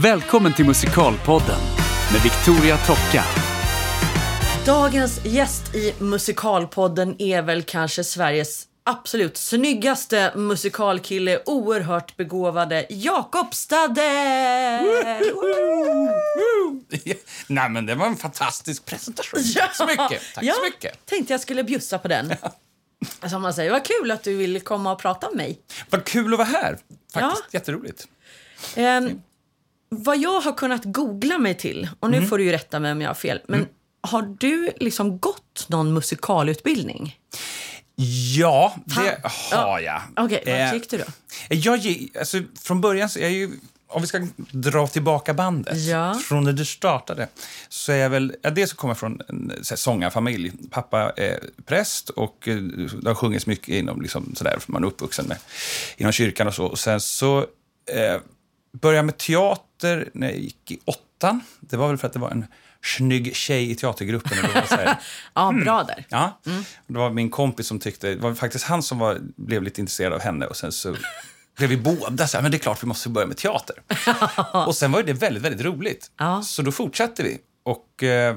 Välkommen till Musikalpodden med Victoria Tocka. Dagens gäst i Musikalpodden är väl kanske Sveriges absolut snyggaste musikalkille, oerhört begåvade Jakob Stade! Nej, men det var en fantastisk presentation. Tack så mycket. Tack ja, så mycket. Tänkte jag skulle bjussa på den. Som man säger, vad kul att du vill komma och prata med mig. Vad kul att vara här. Faktiskt Ja. jätteroligt. Ehm, vad jag har kunnat googla mig till, och nu Mm. får du ju rätta mig om jag har fel, men har du liksom gått någon musikalutbildning? Ja, det har jag. Okej, Eh, vart gick du då? Jag alltså, från början så är jag ju, om vi ska dra tillbaka bandet, Ja. från när det startade, så är jag väl, ja, dels så kommer jag från en så här, sångarfamilj. Pappa är präst och eh, det har sjungits mycket inom, liksom, sådär, för man är uppvuxen med, inom kyrkan och så. Och sen så eh, började jag med teater när jag gick i åttan. Det var väl för att det var en snygg tjej i teatergruppen. Och var så här, Ja, Mm. bra där. Ja, det var min kompis som tyckte, det var faktiskt han som var, blev lite intresserad av henne och sen så blev vi båda så här, men det är klart vi måste börja med teater. och sen var det väldigt, väldigt roligt. Ja. Så då fortsatte vi. Och eh,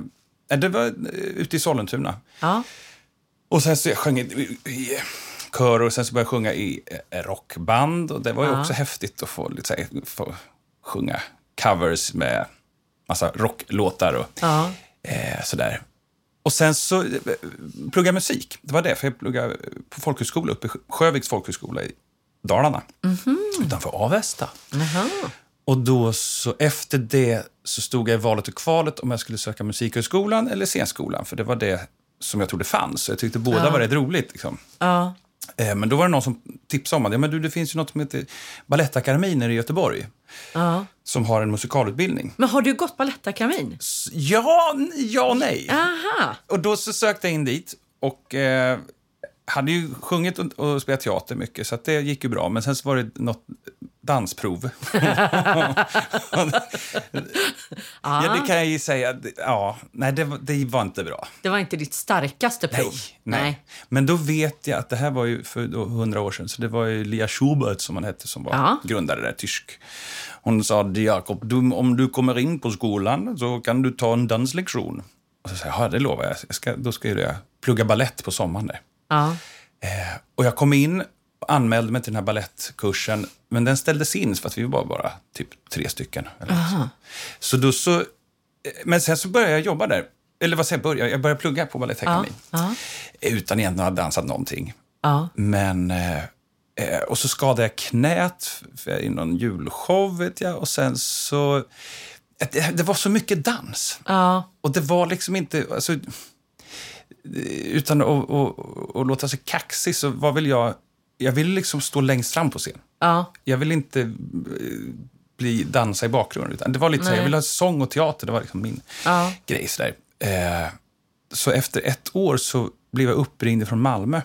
det var eh, ute i Sollentuna. Ja. Och sen så jag sjöng i, i kör och sen så började jag sjunga i eh, rockband. Och det var ju Ja. också häftigt att få, lite, så här, få sjunga covers med massa rocklåtar och Ja. eh, sådär. Och sen så eh, pluggade jag musik. Det var det, för jag pluggade på folkhögskola uppe i Sjö- Sjöviks folkhögskola i Dalarna. Utanför Avesta. Jaha. Och då så efter det så stod jag i valet och kvalet om jag skulle söka musikhögskolan eller scenskolan. För det var det som jag trodde fanns. Så jag tyckte båda var rätt roligt. Liksom. Ja. Eh, Men då var det någon som tipsade om att ja, men du, det finns ju något som heter Balettakademin i Göteborg. Ja. Som har en musikalutbildning. Men har du gått Balettakademin? Ja, ja och nej. Aha. Och då så sökte jag in dit och eh, hade ju sjungit och, och spelat teater mycket, så det gick ju bra. Men sen var det något dansprov. ja, det kan jag ju säga. Ja, nej, det, var- det var inte bra. Det var inte ditt starkaste prov? Nej, nej. Men då vet jag att det här var ju för 100 år sedan, så det var ju Lia Schubert som han hette som var Ja. grundare där, tysk. Hon sa, Jakob, du, om du kommer in på skolan så kan du ta en danslektion. Och så sa jag, ja det lovar jag. jag ska, då ska jag plugga ballett på sommaren där. Ja. Eh, och jag kom in och anmälde mig till den här ballettkursen, men den ställdes in för att vi var bara typ tre stycken. Så då så, eh, men sen så började jag jobba där. Eller vad säger jag, började, jag började plugga på Balettakademin. Ja. Utan egentligen att ha dansat någonting. Ja. Men, eh, eh, och så skadade jag knät i någon julshow, vet jag. Och sen så, det, det var så mycket dans. Ja. Och det var liksom inte... Alltså, utan att, låta sig kaxig så var väl jag... Jag ville liksom stå längst fram på scen. Ja. Jag ville inte eh, bli dansa i bakgrunden. Utan det var lite så här, jag ville ha sång och teater. Det var liksom min Ja. grej. Så, där. Eh, så efter ett år så blev jag uppringd från Malmö.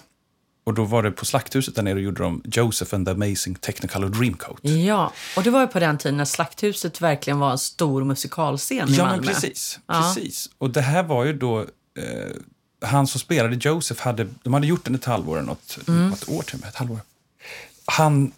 Och då var det på Slakthuset där nere och gjorde de Joseph and the Amazing Technicolor Dreamcoat. Ja, och det var ju på den tiden när Slakthuset verkligen var en stor musikalscen i Ja, Malmö. men precis. Ja. precis. Och det här var ju då... Eh, han som spelade Joseph, hade, de hade gjort den ett halvår, eller något, Mm. något år till och med, ett halvår. Han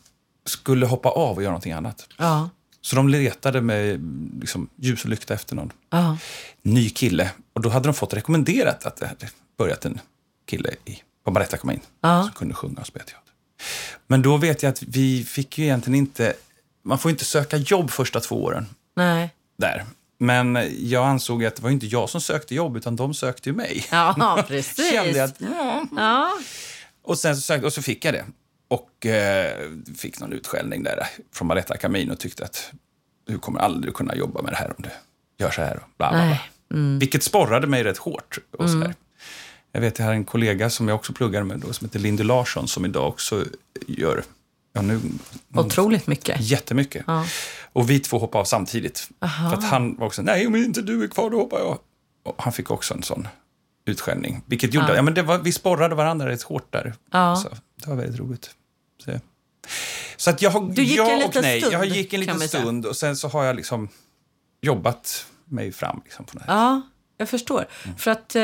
skulle hoppa av och göra någonting annat. Ja. Så de letade med liksom, ljus och lykta efter någon Ja. ny kille. Och då hade de fått rekommenderat att det hade börjat en kille i, på Balettakademin Ja. som kunde sjunga och spela teater. Men då vet jag att vi fick ju egentligen inte... Man får inte söka jobb första två åren Nej. där. Men jag ansåg att det var inte jag som sökte jobb, utan de sökte ju mig. Ja, precis. Kände att, ja. Ja. och, sen så sökte, och så fick jag det. Och eh, fick någon utskällning där från Balettakademin och tyckte att du kommer aldrig kunna jobba med det här om du gör så här. Och bla, bla, bla. Mm. Vilket sporrade mig rätt hårt. Och så där. Jag vet, jag har en kollega som jag också pluggar med då, som heter Lindy Larsson som idag också gör ja, nu, Otroligt mycket. jättemycket. Ja. Och vi två hoppade av samtidigt. Aha. För att han var också, nej om inte du är kvar då hoppar jag. Och han fick också en sån utskällning. Vilket gjorde, Ja. ja. men det var, vi sporrade varandra rätt hårt där. Ja. Så, det var väldigt roligt. Så, så att jag har, Du gick ja en och liten nej. stund, Jag gick en liten stund och sen så har jag liksom jobbat mig fram. Liksom, på det här. Ja, jag förstår. För att eh,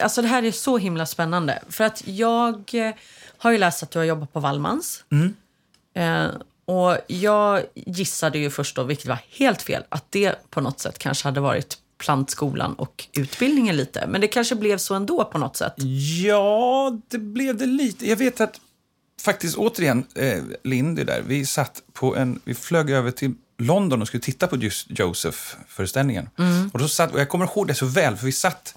alltså det här är så himla spännande. För att jag eh, har ju läst att du har jobbat på Wallmans. Eh, Och jag gissade ju först då, vilket var helt fel, att det på något sätt kanske hade varit plantskolan och utbildningen lite. Men det kanske blev så ändå på något sätt. Ja, det blev det lite. Jag vet att faktiskt återigen, eh, Lindy där, vi satt på en, vi flög över till London och skulle titta på just Joseph-föreställningen. Och då satt, och jag kommer ihåg det så väl, för vi satt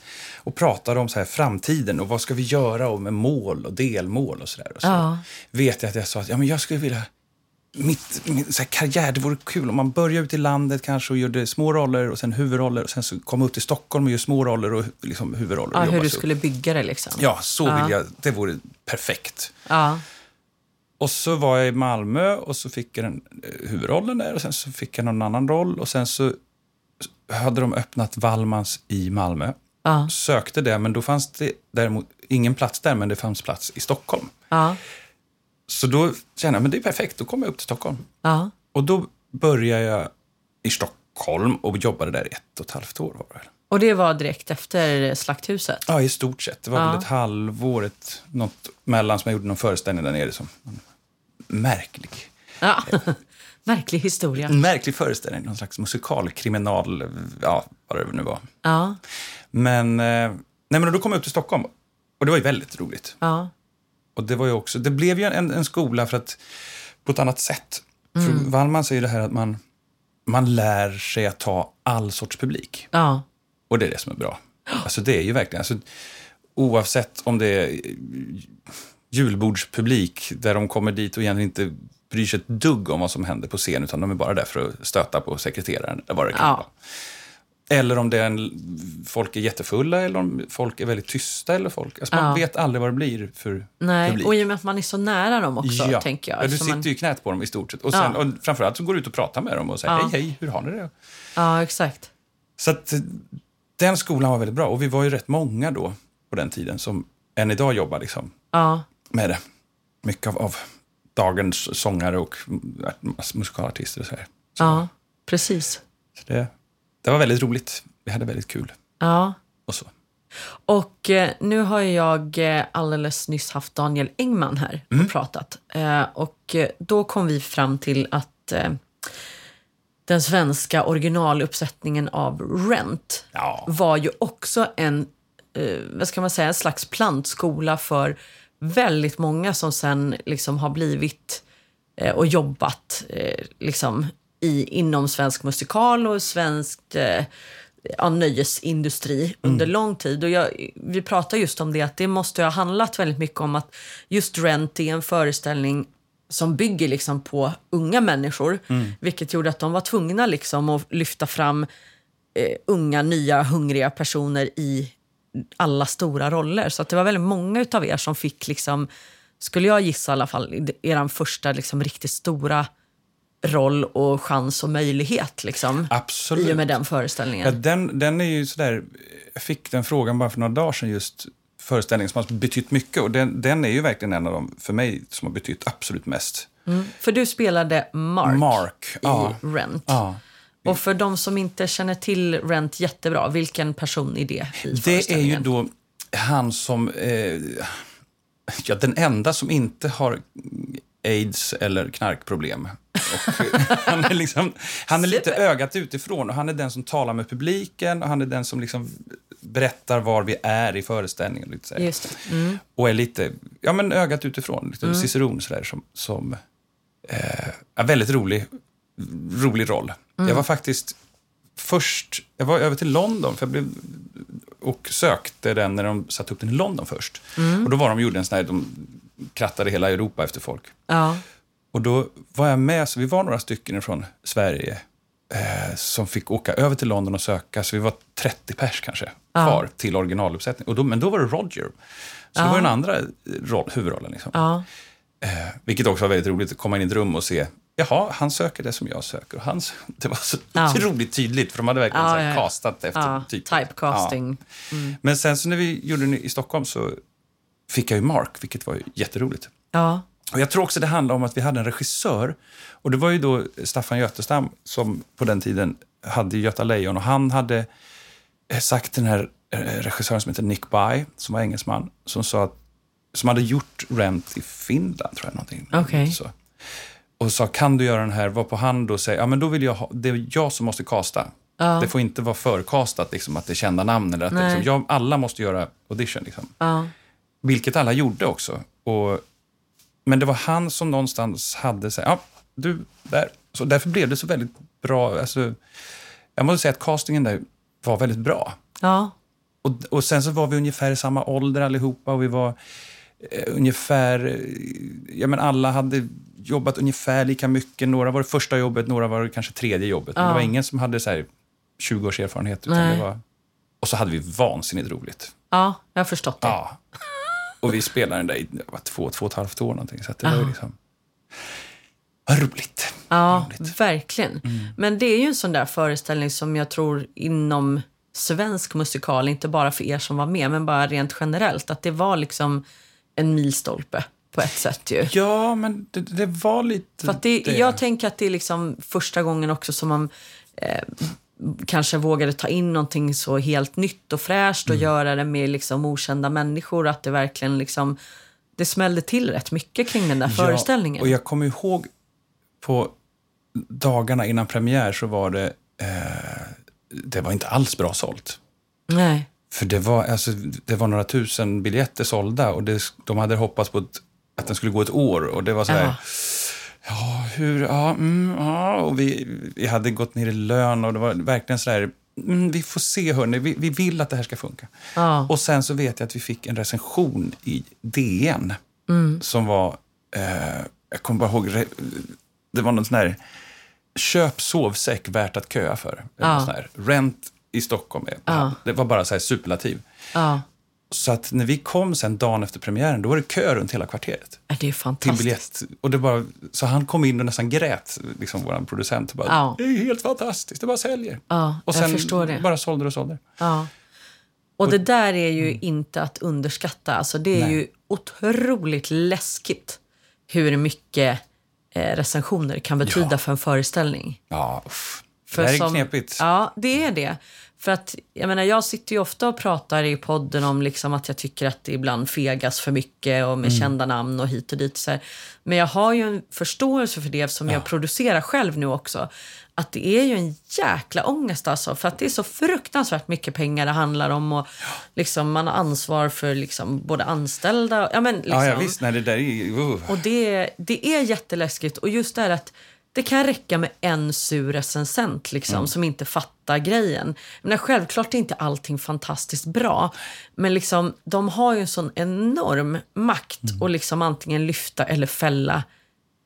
och pratade om så här framtiden och vad ska vi göra och med mål och delmål och sådär. Och så Ja. vet jag att jag sa att ja, men jag skulle vilja mitt, min så här, karriär, det vore kul om man börjar ute i landet kanske och gjorde små roller och sen huvudroller och sen så komma upp till Stockholm och göra små roller och liksom huvudroller. Ja, hur du sig upp. skulle bygga det liksom. Ja, så Ja. vill jag. Det vore perfekt. Ja. Och så var jag i Malmö och så fick jag den eh, huvudrollen där och sen så fick jag någon annan roll och sen så hade de öppnat Wallmans i Malmö. Ja. Sökte det, men då fanns det däremot ingen plats där, men det fanns plats i Stockholm. Ja. Så då kände jag, men det är perfekt, då kommer jag upp till Stockholm. Ja. Och då började jag i Stockholm och jobbade där ett och ett halvt år. Var det. Och det var direkt efter Slakthuset? Ja, i stort sett. Det var Ja. väl ett halvår, ett, något mellan som jag gjorde någon föreställning där nere som märklig. Ja. Märklig historia. En märklig föreställning, någon slags musikalkriminal, ja, vad det nu var. Ja. Men, eh, nej, men då kom jag upp till Stockholm och det var ju väldigt roligt. Ja. Och det var ju också, det blev ju en, en skola för att, på ett annat sätt. För Wallman säger det här att man, man lär sig att ta all sorts publik. Ja. Och det är det som är bra. Alltså det är ju verkligen, alltså, oavsett om det är julbordspublik där de kommer dit och egentligen inte bryr sig ett dugg om vad som händer på scen utan de är bara där för att stöta på sekreteraren eller vad det kan Ja. vara. Eller om det är en, folk är jättefulla eller om folk är väldigt tysta. Eller folk, alltså man Ja. vet aldrig vad det blir för Nej, publik. och i och med att man är så nära dem också, tänker jag. Ja, du sitter man... ju i knät på dem i stort sett. Och, sen, Ja. och framförallt så går du ut och pratar med dem och säger Ja. hej, hej, hur har ni det? Ja, exakt. Så att den skolan var väldigt bra. Och vi var ju rätt många då på den tiden som än idag jobbar liksom Ja. med det. Mycket av, av dagens sångare och mm, musikalartister och så här. Så, Ja, precis. så det, det var väldigt roligt. Vi hade väldigt kul Ja. och så. Och eh, nu har jag eh, alldeles nyss haft Daniel Engman här Mm. och pratat. Eh, och då kom vi fram till att eh, den svenska originaluppsättningen av Rent Ja. var ju också en, vad ska man säga, en slags plantskola för väldigt många som sen liksom har blivit och jobbat liksom i, inom svensk musikal och svensk eh, ja, nöjesindustri under lång tid. Och jag, vi pratar just om det, att det måste ha handlat väldigt mycket om att just Rent är en föreställning som bygger liksom på unga människor, vilket gjorde att de var tvungna liksom att lyfta fram eh, unga, nya, hungriga personer i alla stora roller. Så det var väldigt många utav er som fick, liksom, skulle jag gissa i alla fall, er första liksom, riktigt stora roll och chans och möjlighet liksom, Absolut. i och med den föreställningen. Ja, den, den är ju sådär, jag fick den frågan bara för några dagar sedan just föreställningen som har betytt mycket och den, den är ju verkligen en av dem för mig som har betytt absolut mest. För du spelade Mark, Mark, i ja. Rent. Ja. Och för de som inte känner till Rent jättebra, vilken person är det i Det är ju då han som, eh, ja den enda som inte har aids eller knarkproblem. Han är, liksom, han är lite ögat utifrån och han är den som talar med publiken och han är den som liksom berättar var vi är i föreställningen. Här. Just. Mm. Och är lite, ja men ögat utifrån, lite ciceron sådär som, som eh, är väldigt rolig, rolig roll. Jag var faktiskt först, jag var över till London för jag blev, och sökte den när de satte upp den i London först. Och då var de gjorde en sån här, de krattade hela Europa efter folk. Ja. Och då var jag med, så vi var några stycken från Sverige eh, som fick åka över till London och söka, så vi var 30 pers kanske kvar till originaluppsättning. Och då, men då var det Roger. Så det var den andra roll, huvudrollen. Liksom. Ja. Eh, vilket också var väldigt roligt att komma in i ett rum och se, jaha, han söker det som jag söker. Och han, det var så Ja. otroligt tydligt, för de hade verkligen Ja, ja, ja. castat efter Ja, typ. typecasting. Ja. Men sen så när vi gjorde den i Stockholm så fick jag ju Mark, vilket var jätteroligt. Ja. Och jag tror också det handlar om att vi hade en regissör. Och det var ju då Staffan Götestam som på den tiden hade Göta Lejon. Och han hade eh, sagt till den här eh, regissören som heter Nick By, som var engelsman, som sa att, som hade gjort Rent i Finland, tror jag. Någonting. Okej. Så. och sa kan du göra den här, var på hand och säg ja men då vill jag ha, det är jag som måste kasta. Ja. Det får inte vara förkastat, liksom, att det är kända namn. Eller att det, liksom, jag, alla måste göra audition. Liksom. Ja. Vilket alla gjorde också. Och, men det var han som någonstans hade så här, ja, du, där. Så därför blev det så väldigt bra. Alltså, jag måste säga att castingen där var väldigt bra. Ja. Och, och sen så var vi ungefär i samma ålder allihopa och vi var eh, ungefär, eh, ja men alla hade jobbat ungefär lika mycket. Några var det första jobbet, några var det kanske tredje jobbet. Men Ja. det var ingen som hade så här 20 års erfarenhet. Utan Nej. det var, och så hade vi vansinnigt roligt. ja, jag har förstått det. Ja. Och vi spelade den där i två, två och ett halvt år någonting. Så det var ju liksom... Vad roligt. Ja, Roligt. verkligen. Men det är ju en sån där föreställning som jag tror inom svensk musikal, inte bara för er som var med, men bara rent generellt, att det var liksom en milstolpe på ett sätt ju. Ja, men det, det var lite För att det, Jag tänker att det är liksom första gången också som man eh, kanske vågade ta in någonting så helt nytt och fräscht och Mm. göra det med liksom okända människor. Att det verkligen liksom, det smällde till rätt mycket kring den där föreställningen. Ja, och jag kommer ihåg på dagarna innan premiär så var det... Eh, det var inte alls bra sålt. Nej. För det var, alltså, det var några tusen biljetter sålda och det, de hade hoppats på ett, att den skulle gå ett år. Och det var så här... Ja. Hur... Ja, mm, ja. Och vi, vi hade gått ner i lön och det var verkligen så här... Mm, vi får se, hörni. Vi, vi vill att det här ska funka. Ja. Och sen så vet jag att vi fick en recension i DN som var... Eh, jag kommer bara ihåg... Det var någon sån här... Köp sovsäck värt att köa för. Ja. sån här. Rent i Stockholm. Ja. Det var bara så här superlativ. Ja. Så att när vi kom sen dagen efter premiären, då var det kö runt hela kvarteret. Det är Till fantastiskt. biljett. Och det bara, så han kom in och nästan grät, liksom vår producent. Bara, Ja. Det är helt fantastiskt, det bara säljer. Ja, och sen förstår det. bara sålde och sålde. Ja. Och det där är ju inte att underskatta. Alltså det är Nej. ju otroligt läskigt hur mycket eh, recensioner kan betyda Ja. för en föreställning. Ja, uff. För det här är som- knepigt. Ja, det är det. För att, jag menar, jag sitter ju ofta och pratar i podden om liksom att jag tycker att det ibland fegas för mycket och med Mm. kända namn och hit och dit. Så här. Men jag har ju en förståelse för det som jag producerar själv nu också. Att det är ju en jäkla ångest alltså. För att det är så fruktansvärt mycket pengar det handlar om. Och liksom, man har ansvar för liksom både anställda. Ja, men liksom, Ja, ja, visst. Nej, det där är. Uh. och det, det är jätteläskigt. Och just det här att det kan räcka med en sur recensent liksom, Mm. som inte fattar grejen. Men självklart är inte allting fantastiskt bra. Men liksom, de har ju en sån enorm makt Mm. att liksom antingen lyfta eller fälla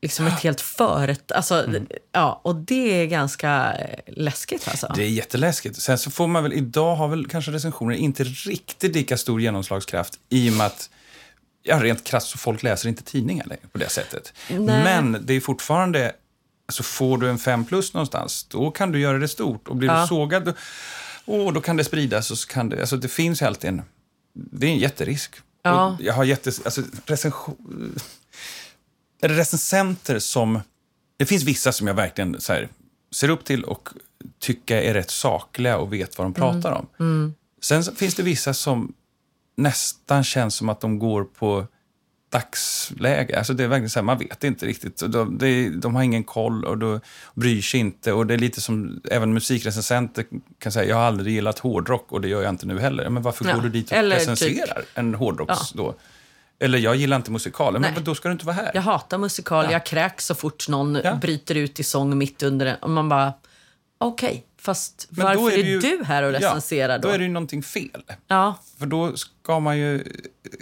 liksom ett helt företag. Alltså, Mm. ja, och det är ganska eh, läskigt alltså. Det är jätteläskigt. Sen så får man väl, idag har väl kanske recensioner inte riktigt lika stor genomslagskraft i och med att, ja rent krasst så folk läser inte tidningar längre på det sättet. Nej. Men det är fortfarande, så får du en 5 plus någonstans, då kan du göra det stort. Och blir Ja. du sågad, då, åh, då kan det spridas och så kan det, alltså det finns alltid en, det är en jätterisk. Ja. Och jag har jättes, alltså recension, är det recensenter som... Det finns vissa som jag verkligen så här, ser upp till och tycker är rätt sakliga och vet vad de pratar om. Sen så finns det vissa som nästan känns som att de går på dagsläge. Alltså det är verkligen så här, man vet inte riktigt. De, de, de har ingen koll och de bryr sig inte. Och det är lite som även musikrecensenter kan säga, jag har aldrig gillat hårdrock och det gör jag inte nu heller. Men varför Ja, går du dit och eller recenserar en hårdrocks då? Eller jag gillar inte musikaler, men Nej. då ska du inte vara här. Jag hatar musikal, Ja. jag kräks så fort någon Ja. bryter ut i sång mitt under den. Och man bara, okej, fast Men varför är, ju- du här och recenserar ja, då? Då är det ju någonting fel. Ja, För då ska man ju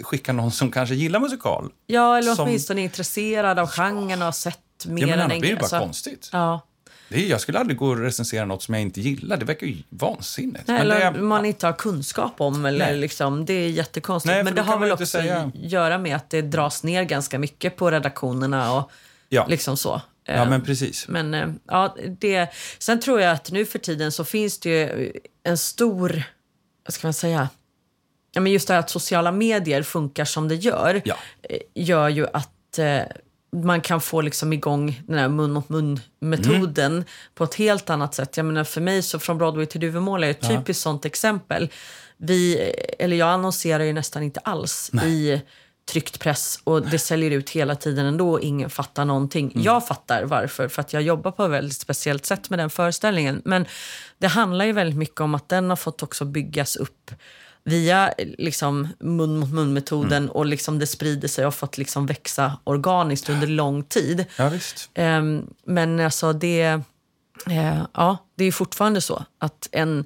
skicka någon som kanske gillar musikal. ja eller Som- åtminstone är intresserad av genren och har sett mer Ja, men än en blir det bara alltså, konstigt. Ja. Det är, jag skulle aldrig gå och recensera något som jag inte gillar. Det verkar ju vansinnigt. Nej, Men eller är- man inte har kunskap om. Eller Nej. liksom, det är jättekonstigt. Nej, Men det har väl också säga- göra med att det dras ner ganska mycket på redaktionerna och Ja. liksom så. Ja, Eh, men precis. Men eh, ja, det... Sen tror jag att nu för tiden så finns det ju en stor... Vad ska man säga? Ja, men just det här att sociala medier funkar som det gör Ja. eh, gör ju att eh, man kan få liksom igång den här mun mot mun-metoden Mm. på ett helt annat sätt. Jag menar för mig, så från Broadway till Duvemåla är ett typiskt sånt exempel. Vi, eller jag annonserar ju nästan inte alls i tryckt press och det säljer ut hela tiden ändå ingen fattar någonting. Jag fattar varför, för att jag jobbar på ett väldigt speciellt sätt med den föreställningen. Men det handlar ju väldigt mycket om att den har fått också byggas upp via liksom, mun mot mun-metoden och liksom det sprider sig och fått liksom växa organiskt under lång tid. Ja. Ehm, men alltså det, eh, ja, det är fortfarande så att en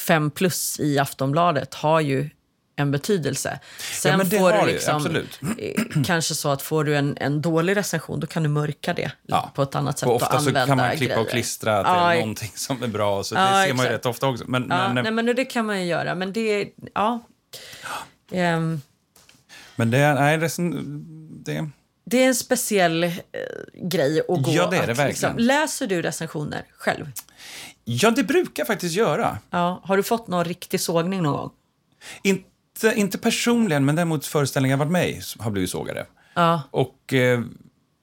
fem plus i Aftonbladet har ju en betydelse. Sen men det får du liksom, absolut. eh, kanske så att får du en, en dålig recension då kan du mörka det Ja. på ett annat sätt Och och, ofta så använda kan man klippa grejer. och klistra att Ja, någonting som är bra. Så det Ja, ser man ju rätt ofta också. Men, Ja, men, nej, men det kan man ju göra. Men det, ja. Ehm, men det är... Nej, det, det är en speciell eh, grej att gå. Ja, det är det att, verkligen. läser du recensioner själv? ja, det brukar jag faktiskt göra. Ja. Har du fått någon riktig sågning någon gång? Inte, inte personligen, men däremot föreställningar varit i har blivit sågade. Ja. Och eh,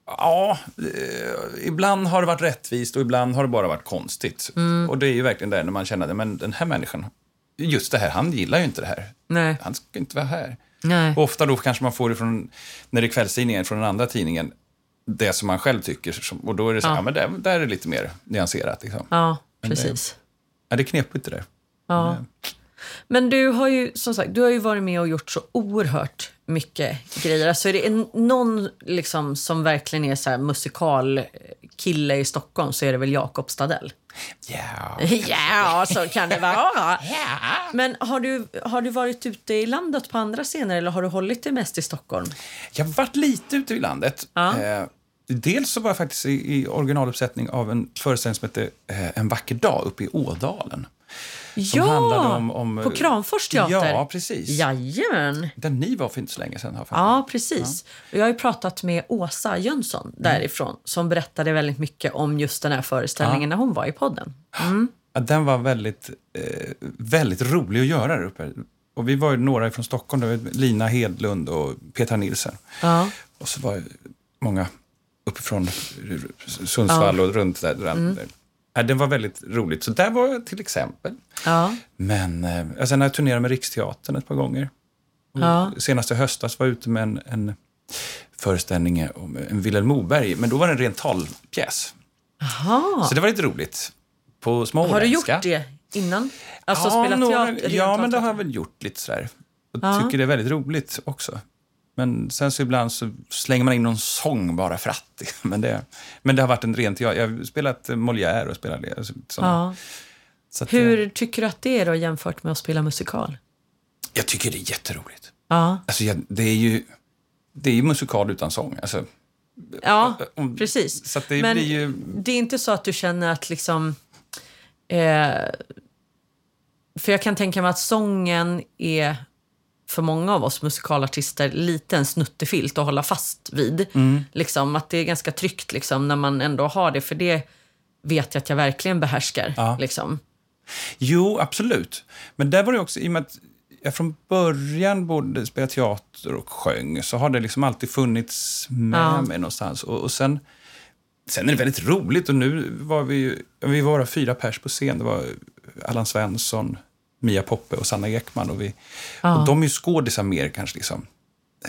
ja, eh, ibland har det varit rättvist och ibland har det bara varit konstigt. Mm. Och det är ju verkligen där när man känner att men den här människan, just det här, han gillar ju inte det här. Nej. Han ska inte vara här. Nej. Och ofta då kanske man får det från, när det är kvällstidningen, från den andra tidningen, det som man själv tycker. Och då är det så, ja. Ja. men där, där är det lite mer nyanserat. Liksom. Ja, Men det- precis. Ja, det är knepigt det där. Ja. Men du har ju som sagt du har ju varit med och gjort så oerhört mycket grejer. Alltså är det en, någon liksom som verkligen är så här musikalkille i Stockholm så är det väl Jakob Stadell. Ja. Ja, så kan det vara. Men har du, har du varit ute i landet på andra scener eller har du hållit dig mest i Stockholm? Jag har varit lite ute i landet. Ja. Eh, dels så var jag faktiskt i, i originaluppsättning av en föreställning som hette eh, En vacker dag uppe i Ådalen. Som ja, handlade om, om, på Kramfors teater. Ja, precis. Jajamän. Där ni var för inte så länge sedan. Mig. Ja, precis. Och jag har ju pratat med Åsa Jönsson därifrån som berättade väldigt mycket om just den här föreställningen när hon var i podden. Ja, den var väldigt, eh, väldigt rolig att göra där uppe. Och vi var ju några från Stockholm, Lina Hedlund och Petra Nilsen. Ja. Och så var det många uppifrån Sundsvall och runt där. där. Ja, den var väldigt roligt. Så där var jag till exempel. Ja. Men eh, alltså, sen har jag turnerat med Riksteatern ett par gånger. Ja. Senast i höstas var jag ute med en, en föreställning om en Vilhelm Moberg, men då var det en ren talpjäs. Aha. Så det var lite roligt. På småländska. Har du gjort det innan? Alltså spelat några- teater? Ja, men det har jag väl gjort lite sådär. Och Ja. tycker det är väldigt roligt också. Men sen så ibland så slänger man in någon sång bara för att. Men det, men det har varit en ren teater. Jag har spelat Molière och spelat det. alltså. Ja. Så att, Hur eh, tycker du att det är då jämfört med att spela musikal? Jag tycker det är jätteroligt. Ja, Alltså, jag, det är ju det är ju musikal utan sång. Alltså, ja om- precis. så det Men blir ju... det är inte så att du känner att liksom... Eh, för jag kan tänka mig att sången är för många av oss musikalartister lite en snuttefilt att hålla fast vid. Mm. Liksom, att det är ganska tryggt liksom, när man ändå har det, för det vet jag att jag verkligen behärskar. Ja. Liksom. Jo, absolut. Men där var det också, i och med att jag från början både spelade teater och sjöng, så har det liksom alltid funnits med Ja. mig någonstans. Och, och sen, sen är det väldigt roligt och nu var vi vi var fyra pers på scen. Det var Allan Svensson, Mia Poppe och Sanna Ekman. Och, vi, Ja. och de är ju skådisar mer kanske liksom.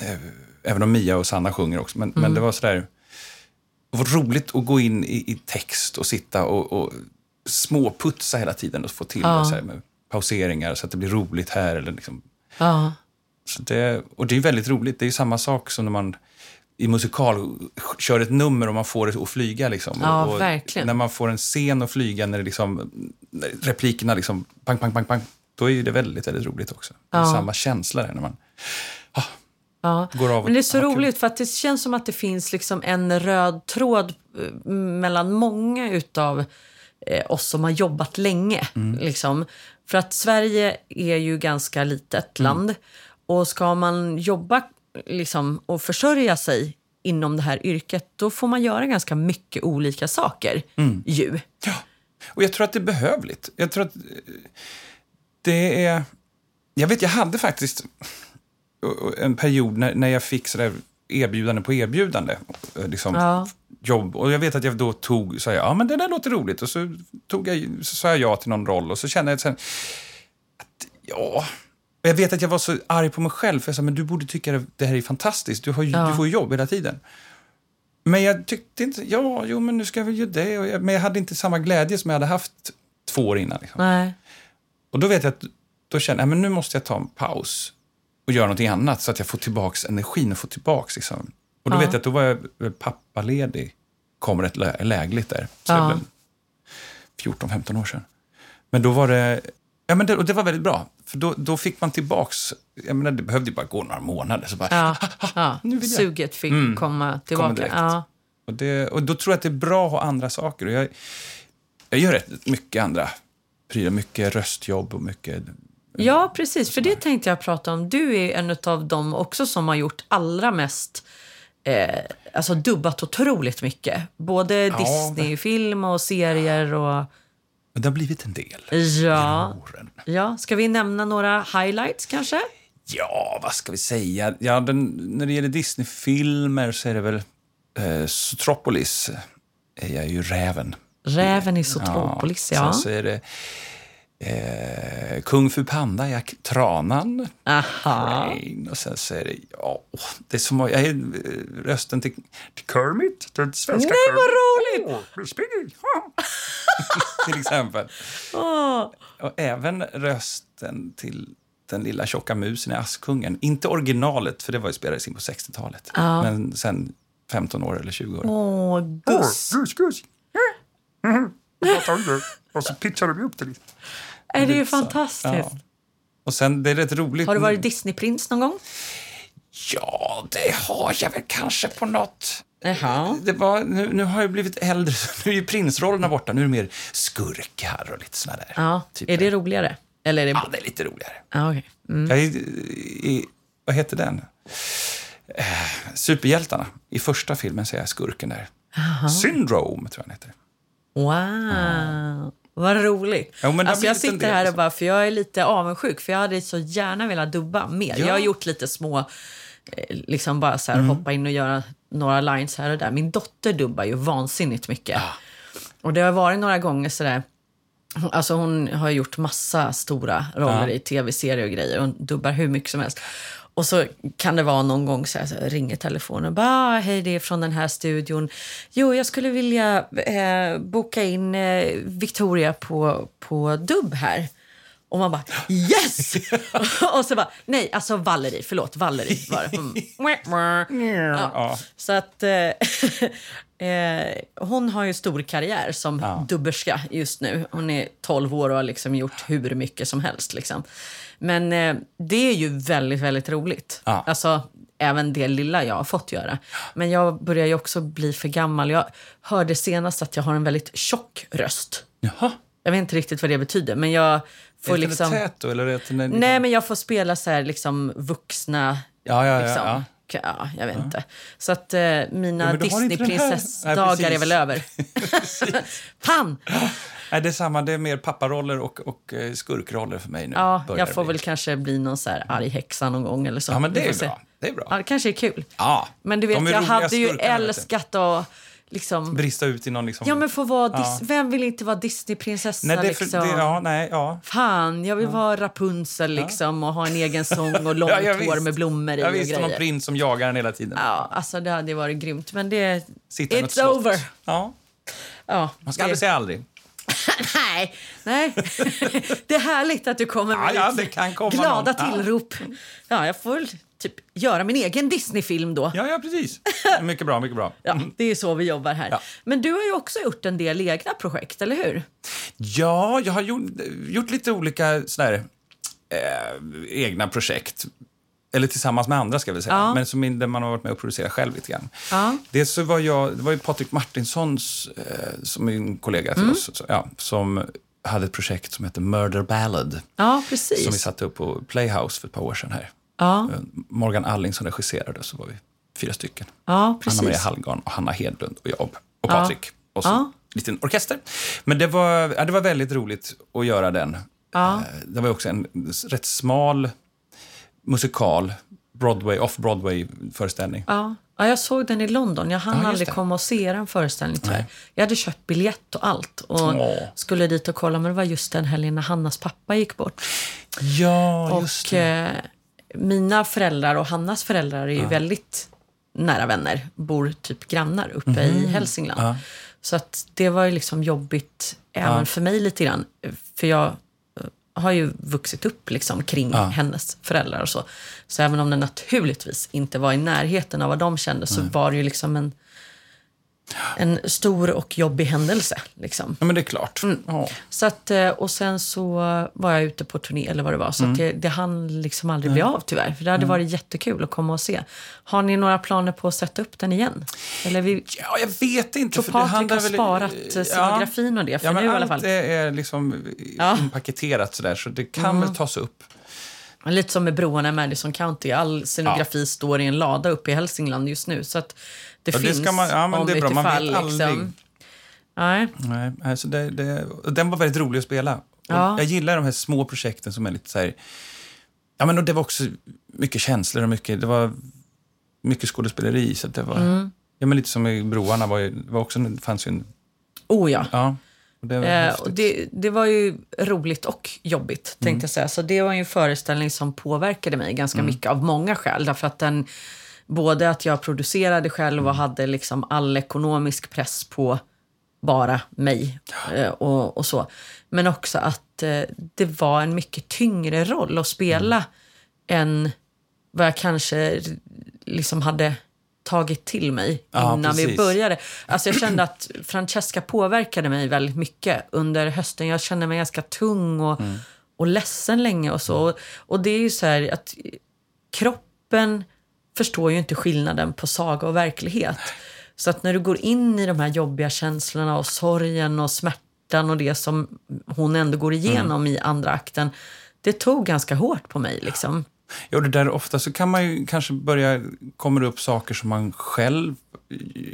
Eh, Även om Mia och Sanna sjunger också. Men, men det var sådär, det var roligt att gå in i, i text och sitta och, och småputsa hela tiden och få till Ja. det så här med pauseringar så att det blir roligt här. Eller liksom. Ja. så det, och det är väldigt roligt. Det är samma sak som när man i musikal kör ett nummer och man får det att flyga. Liksom. Ja, och, och verkligen. När man får en scen att flyga, när, det liksom, när replikerna liksom pang, pang, pang, pang, då är det väldigt, väldigt roligt också. Det är Ja. samma känsla där när man Ja. går av. och- Men det är så Ja, kul. roligt för att det känns som att det finns liksom en röd tråd eh, mellan många utav eh, oss som har jobbat länge. Mm. Liksom. För att Sverige är ju ganska litet Mm. land och ska man jobba liksom, och försörja sig inom det här yrket då får man göra ganska mycket olika saker. Mm. Ju. Och jag tror att det är behövligt. Jag tror att eh, det är... Jag vet, jag hade faktiskt en period när, när jag fick sådär erbjudande på erbjudande. eh, Liksom, Ja. jobb. Och jag vet att jag då tog, sa jag, ja men det där låter roligt. Och så, tog jag, så sa jag ja till någon roll och så kände jag sen att, ja, Och jag vet att jag var så arg på mig själv, för jag sa, men du borde tycka att det här är fantastiskt, du, har, ju- Ja. du får ju jobb hela tiden. Men jag tyckte inte, ja, jo, men nu ska jag väl göra det. Och jag, men jag hade inte samma glädje som jag hade haft två år innan. Liksom. Nej. Och då vet jag att, då kände jag, men nu måste jag ta en paus och göra någonting annat så att jag får tillbaks energin och får tillbaks liksom. Och då Ja. vet jag att då var jag pappaledig, kom rätt lä- lägligt där. Så Ja. det är väl 14-15 år sedan. Men då var det, ja men det, och det var väldigt bra. För då, då fick man tillbaks, jag menar det behövde ju bara gå några månader. Så bara, Ja, ja. Nu vill jag. Suget fick Mm. komma tillbaka. ja. Och, det, och då tror jag att det är bra att ha andra saker. Och jag, jag gör rätt mycket andra prylar, mycket röstjobb och mycket... ja, precis. För det tänkte jag prata om. Du är en av dem också som har gjort allra mest eh, alltså dubbat otroligt mycket. Både Disney-film och serier och... Men det har blivit en del Ja. ja. Ska vi nämna några highlights kanske? Ja, vad ska vi säga? Ja, den, när det gäller Disney-filmer så är det väl eh, Zootropolis. är jag ju räven. Räven i Zootropolis, ja. Sen så är det eh, Kung Fu Panda, jag, Tranan. Aha. Crane. Och sen så är det, ja, det är som, jag är eh, rösten till, till Kermit, den svenska Nej, vad Kermit. roligt! Åh, Miss Piggy. till exempel. Åh. Och även rösten till den lilla tjocka musen i Askungen. Inte originalet, för det var ju spelades in på 60-talet. Ja. Men sen 15 år eller 20 år. Åh, Gus. Gus, gus. Och så pitchar de upp det lite. Är det är ju fantastiskt. Ja. Och sen, det är rätt roligt. Har du varit Disneyprins någon gång? Ja, det har jag väl kanske på något... Jaha. Det var, nu, nu har jag blivit äldre, så nu är ju prinsrollerna borta. Nu är det mer skurkar och lite såna där. Ja. typer. Är det roligare? Eller är det... Ja, det är lite roligare. Ja, okej. mm. Jag är, i, vad heter den? Eh, superhjältarna. I första filmen är jag skurken där. Syndrome, tror jag den heter. Wow, vad roligt. Har alltså jag sitter här och liksom. bara, för jag är lite avundsjuk, för jag hade så gärna velat dubba mer. Ja. Jag har gjort lite små, eh, liksom bara så här Mm. hoppa in och göra några lines här och där. Min dotter dubbar ju vansinnigt mycket. Och det har varit några gånger sådär, Alltså hon har gjort massa stora roller Ja. i tv-serier och grejer. Hon dubbar hur mycket som helst. Och så kan det vara någon gång så här, så ringer telefonen och bara ah, hej det är från den här studion. Jo, jag skulle vilja eh, boka in eh, Victoria på, på dubb här. Och man bara yes! och så bara nej, alltså Valerie, förlåt, Valerie var det. Mm. Ja. Så att eh, eh, hon har ju stor karriär som Ja. dubberska just nu. Hon är 12 år och har liksom gjort hur mycket som helst. Liksom. Men eh, det är ju väldigt, väldigt roligt. Ja. Alltså, även det lilla jag har fått göra. Men jag börjar ju också bli för gammal. Jag hörde senast att jag har en väldigt tjock röst. Jaha. Jag vet inte riktigt vad det betyder, men jag får är det liksom... tät då? Eller det, liksom... Nej, men jag får spela så här liksom vuxna... Ja, ja, ja, liksom. ja. Ja, jag vet inte. Så att eh, mina här- Disneyprinsessdagar är väl över. Pan! Nej, det är samma. Det är mer papparoller och, och eh, skurkroller för mig nu. Ja, jag får bli. väl kanske bli någon så här arg häxa någon gång eller så. Ja, men det är se. bra. Det är bra. Ja, det kanske är kul. Ja. Men du vet, jag hade ju älskat att liksom... Brista ut i någon liksom... Ja, men få vara Ja. Vem vill inte vara Disneyprinsessa nej, det för, liksom? det, ja, nej, ja. Fan, jag vill vara Rapunzel liksom och ha en egen sång och långt Ja, hår med blommor i Jag visste någon prins som jagar en hela tiden. Ja, alltså det hade varit grymt. Men det... Något It's over. Ja, Ja, man ska det- aldrig säga aldrig. Nej, nej. det är härligt att du kommer med Ja, ja, glada någon. Ja. tillrop. Ja, jag får typ göra min egen Disney-film då. Ja. Ja, ja, precis. Mycket bra, mycket bra. det är så vi jobbar här. Ja. Men du har ju också gjort en del egna projekt, eller hur? Ja, jag har gjort, gjort lite olika sådär, eh, egna projekt. Eller tillsammans med andra, ska vi säga. Ja. Men som där man har varit med och producerat själv lite grann. Ja. Dels så var jag, det var ju Patrik Martinssons, eh, som är en kollega till Mm. oss, så, ja, som hade ett projekt som heter Murder Ballad. Ja, precis. Som vi satte upp på Playhouse för ett par år sedan här. Ja, Eh, Morgan Alling som regisserade, så var vi fyra stycken. ja. Anna-Maria Hallgarn och Hanna Hedlund och jag och. Patrik. Och så Ja. en liten orkester. Men det var, det var väldigt roligt att göra den. Eh, Det var också en rätt smal musikal, Broadway, off-Broadway-föreställning. Ja. Ja, jag såg den i London. Jag hann Ja, just aldrig komma och se den föreställningen tyvärr. Jag hade köpt biljett och allt och Åh. skulle dit och kolla, men det var just den helgen när Hannas pappa gick bort. Ja, just Och det. Mina föräldrar och Hannas föräldrar är ju väldigt nära vänner. Bor typ grannar uppe i Hälsingland. Mhm. Ja. Så att det var ju liksom jobbigt även Ja. för mig lite grann. För jag eh, har ju vuxit upp liksom kring Ja. hennes föräldrar och så. Så även om det naturligtvis inte var i närheten av vad de kände så var det ju liksom en, en stor och jobbig händelse. Liksom. Ja, men det är klart. Mm. Ja. Så att, eh, och sen så var jag ute på turné eller vad det var. Så Mm. det, det hann liksom aldrig bli av tyvärr. För det hade varit jättekul att komma och se. Har ni några planer på att sätta upp den igen? Eller vi, ja, jag vet inte. tror Patrik har väl- sparat eh, scenografin och det för ja, men nu i alla allt fall. är liksom Ja. Mm. inpaketerat sådär, så det kan väl tas upp. Lite som med broarna i Madison County. All scenografi står i en lada uppe i Hälsingland just nu. Så att det Ja, det finns ska man- ja, men om det är bra. Man utifall, vet aldrig. liksom. Nej. Nej, alltså det, det, den var väldigt rolig att spela. Ja. Jag gillar de här små projekten som är lite så här... Ja, men det var också mycket känslor och mycket, det var mycket skådespeleri. Så det var, Mm. ja, men lite som i Broarna var, ju, det var också, det fanns ju en... Oh ja. Ja, och det var Eh, det, det var ju roligt och jobbigt, Mm. tänkte jag säga. Så det var ju en föreställning som påverkade mig ganska Mm. mycket av många skäl. Därför att den, både att jag producerade själv Mm. och hade liksom all ekonomisk press på bara mig eh, och, och så. Men också att eh, det var en mycket tyngre roll att spela Mm. än vad jag kanske liksom hade tagit till mig Ja, innan vi precis. började. Alltså jag kände att Francesca påverkade mig väldigt mycket under hösten. Jag kände mig ganska tung och, Mm. och ledsen länge och så. Och, och det är ju så här att kroppen förstår ju inte skillnaden på saga och verklighet. Så att när du går in i de här jobbiga känslorna och sorgen och smärtan och det som hon ändå går igenom Mm. i andra akten, det tog ganska hårt på mig. Liksom. Ja, det där ofta så kan man ju kanske börja, kommer det upp saker som man själv,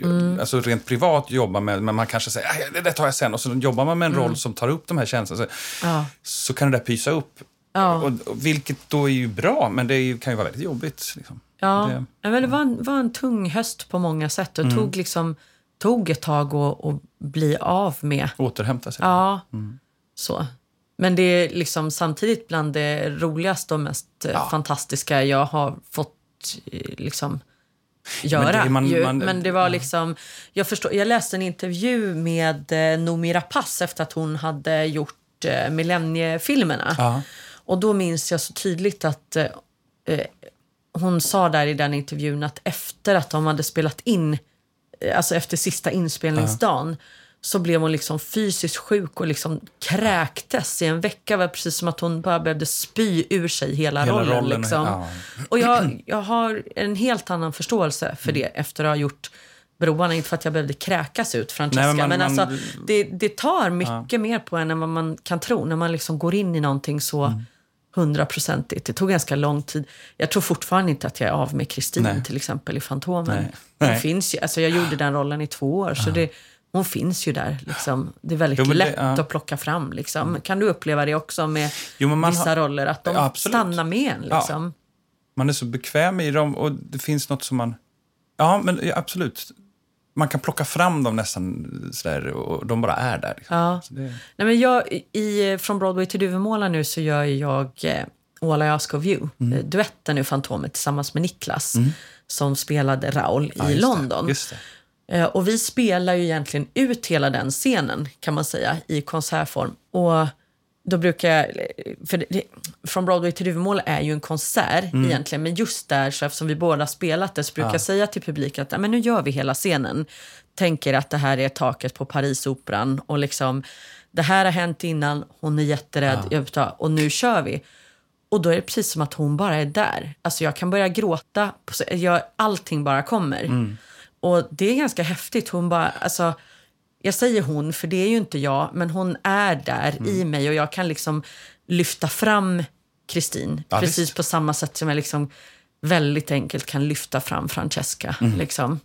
Mm. alltså rent privat jobbar med, men man kanske säger "Aj, det där tar jag sen och så jobbar man med en Mm. roll som tar upp de här känslorna. Så, Ja. så kan det där pysa upp. Ja. Och, och, vilket då är ju bra, men det ju, kan ju vara väldigt jobbigt. Liksom. Ja, Det- Mm. ja, men det var en, var en tung höst på många sätt. Det tog, liksom, tog ett tag att, att bli av med. Återhämta sig. Ja, Mm. så. Men det är liksom samtidigt bland det roligaste och mest eh, Ja. fantastiska jag har fått eh, liksom, göra. det är man- ju. man- Men det var liksom... Jag, förstår, jag läste en intervju med eh, Noomi Rapace efter att hon hade gjort eh, Millenniefilmerna. Ja. Och då minns jag så tydligt att eh, eh, hon sa där i den intervjun att efter att de hade spelat in, eh, alltså efter sista inspelningsdagen, så blev hon liksom fysiskt sjuk och liksom kräktes i en vecka. Det var precis som att hon bara behövde spy ur sig hela, Hela rollen. rollen, liksom. ja. Och jag, jag har en helt annan förståelse för det efter att ha gjort Broarna. Inte för att jag behövde kräkas ut Francesca, Nej, men men, man- man- alltså, det, det tar mycket mer på en än vad man kan tro när man liksom går in i någonting så Mm. Hundraprocentigt. Det tog ganska lång tid. Jag tror fortfarande inte att jag är av med Kristin till exempel i Fantomen. Nej. Hon Nej. finns ju, alltså jag gjorde den rollen i två år, så det, hon finns ju där. Liksom. Det är väldigt Jo, det- lätt ja. Mm. att plocka fram. Liksom. Kan du uppleva det också med Jo, vissa har- roller? Att de Ja, stannar med en? Liksom. Man är så bekväm i dem och det finns något som man... Ja, men ja, absolut. Man kan plocka fram dem nästan sådär och de bara är där. Liksom. Ja. Det, Nej, men jag, i, från Broadway till Duvemåla nu så gör jag eh, All I Ask of You, Mm. eh, duetten i Fantomet tillsammans med Niklas som spelade Raoul ja, i London. Det, det. Eh, Och vi spelar ju egentligen ut hela den scenen kan man säga i konsertform. Och då brukar jag, för det, från Broadway till Duvemåla är ju en konsert egentligen, men just där så eftersom vi båda spelat det så brukar jag säga till publiken att "Ja, men nu gör vi hela scenen. Tänker att det här är taket på Parisoperan och liksom det här har hänt innan, hon är jätterädd, inte, och nu kör vi. Och då är det precis som att hon bara är där. Alltså jag kan börja gråta, jag, allting bara kommer. Och det är ganska häftigt. Hon bara, alltså, jag säger hon, för det är ju inte jag, men hon är där i mig och jag kan liksom lyfta fram Kristin. Ja, precis visst. på samma sätt som jag liksom väldigt enkelt kan lyfta fram Francesca. Liksom.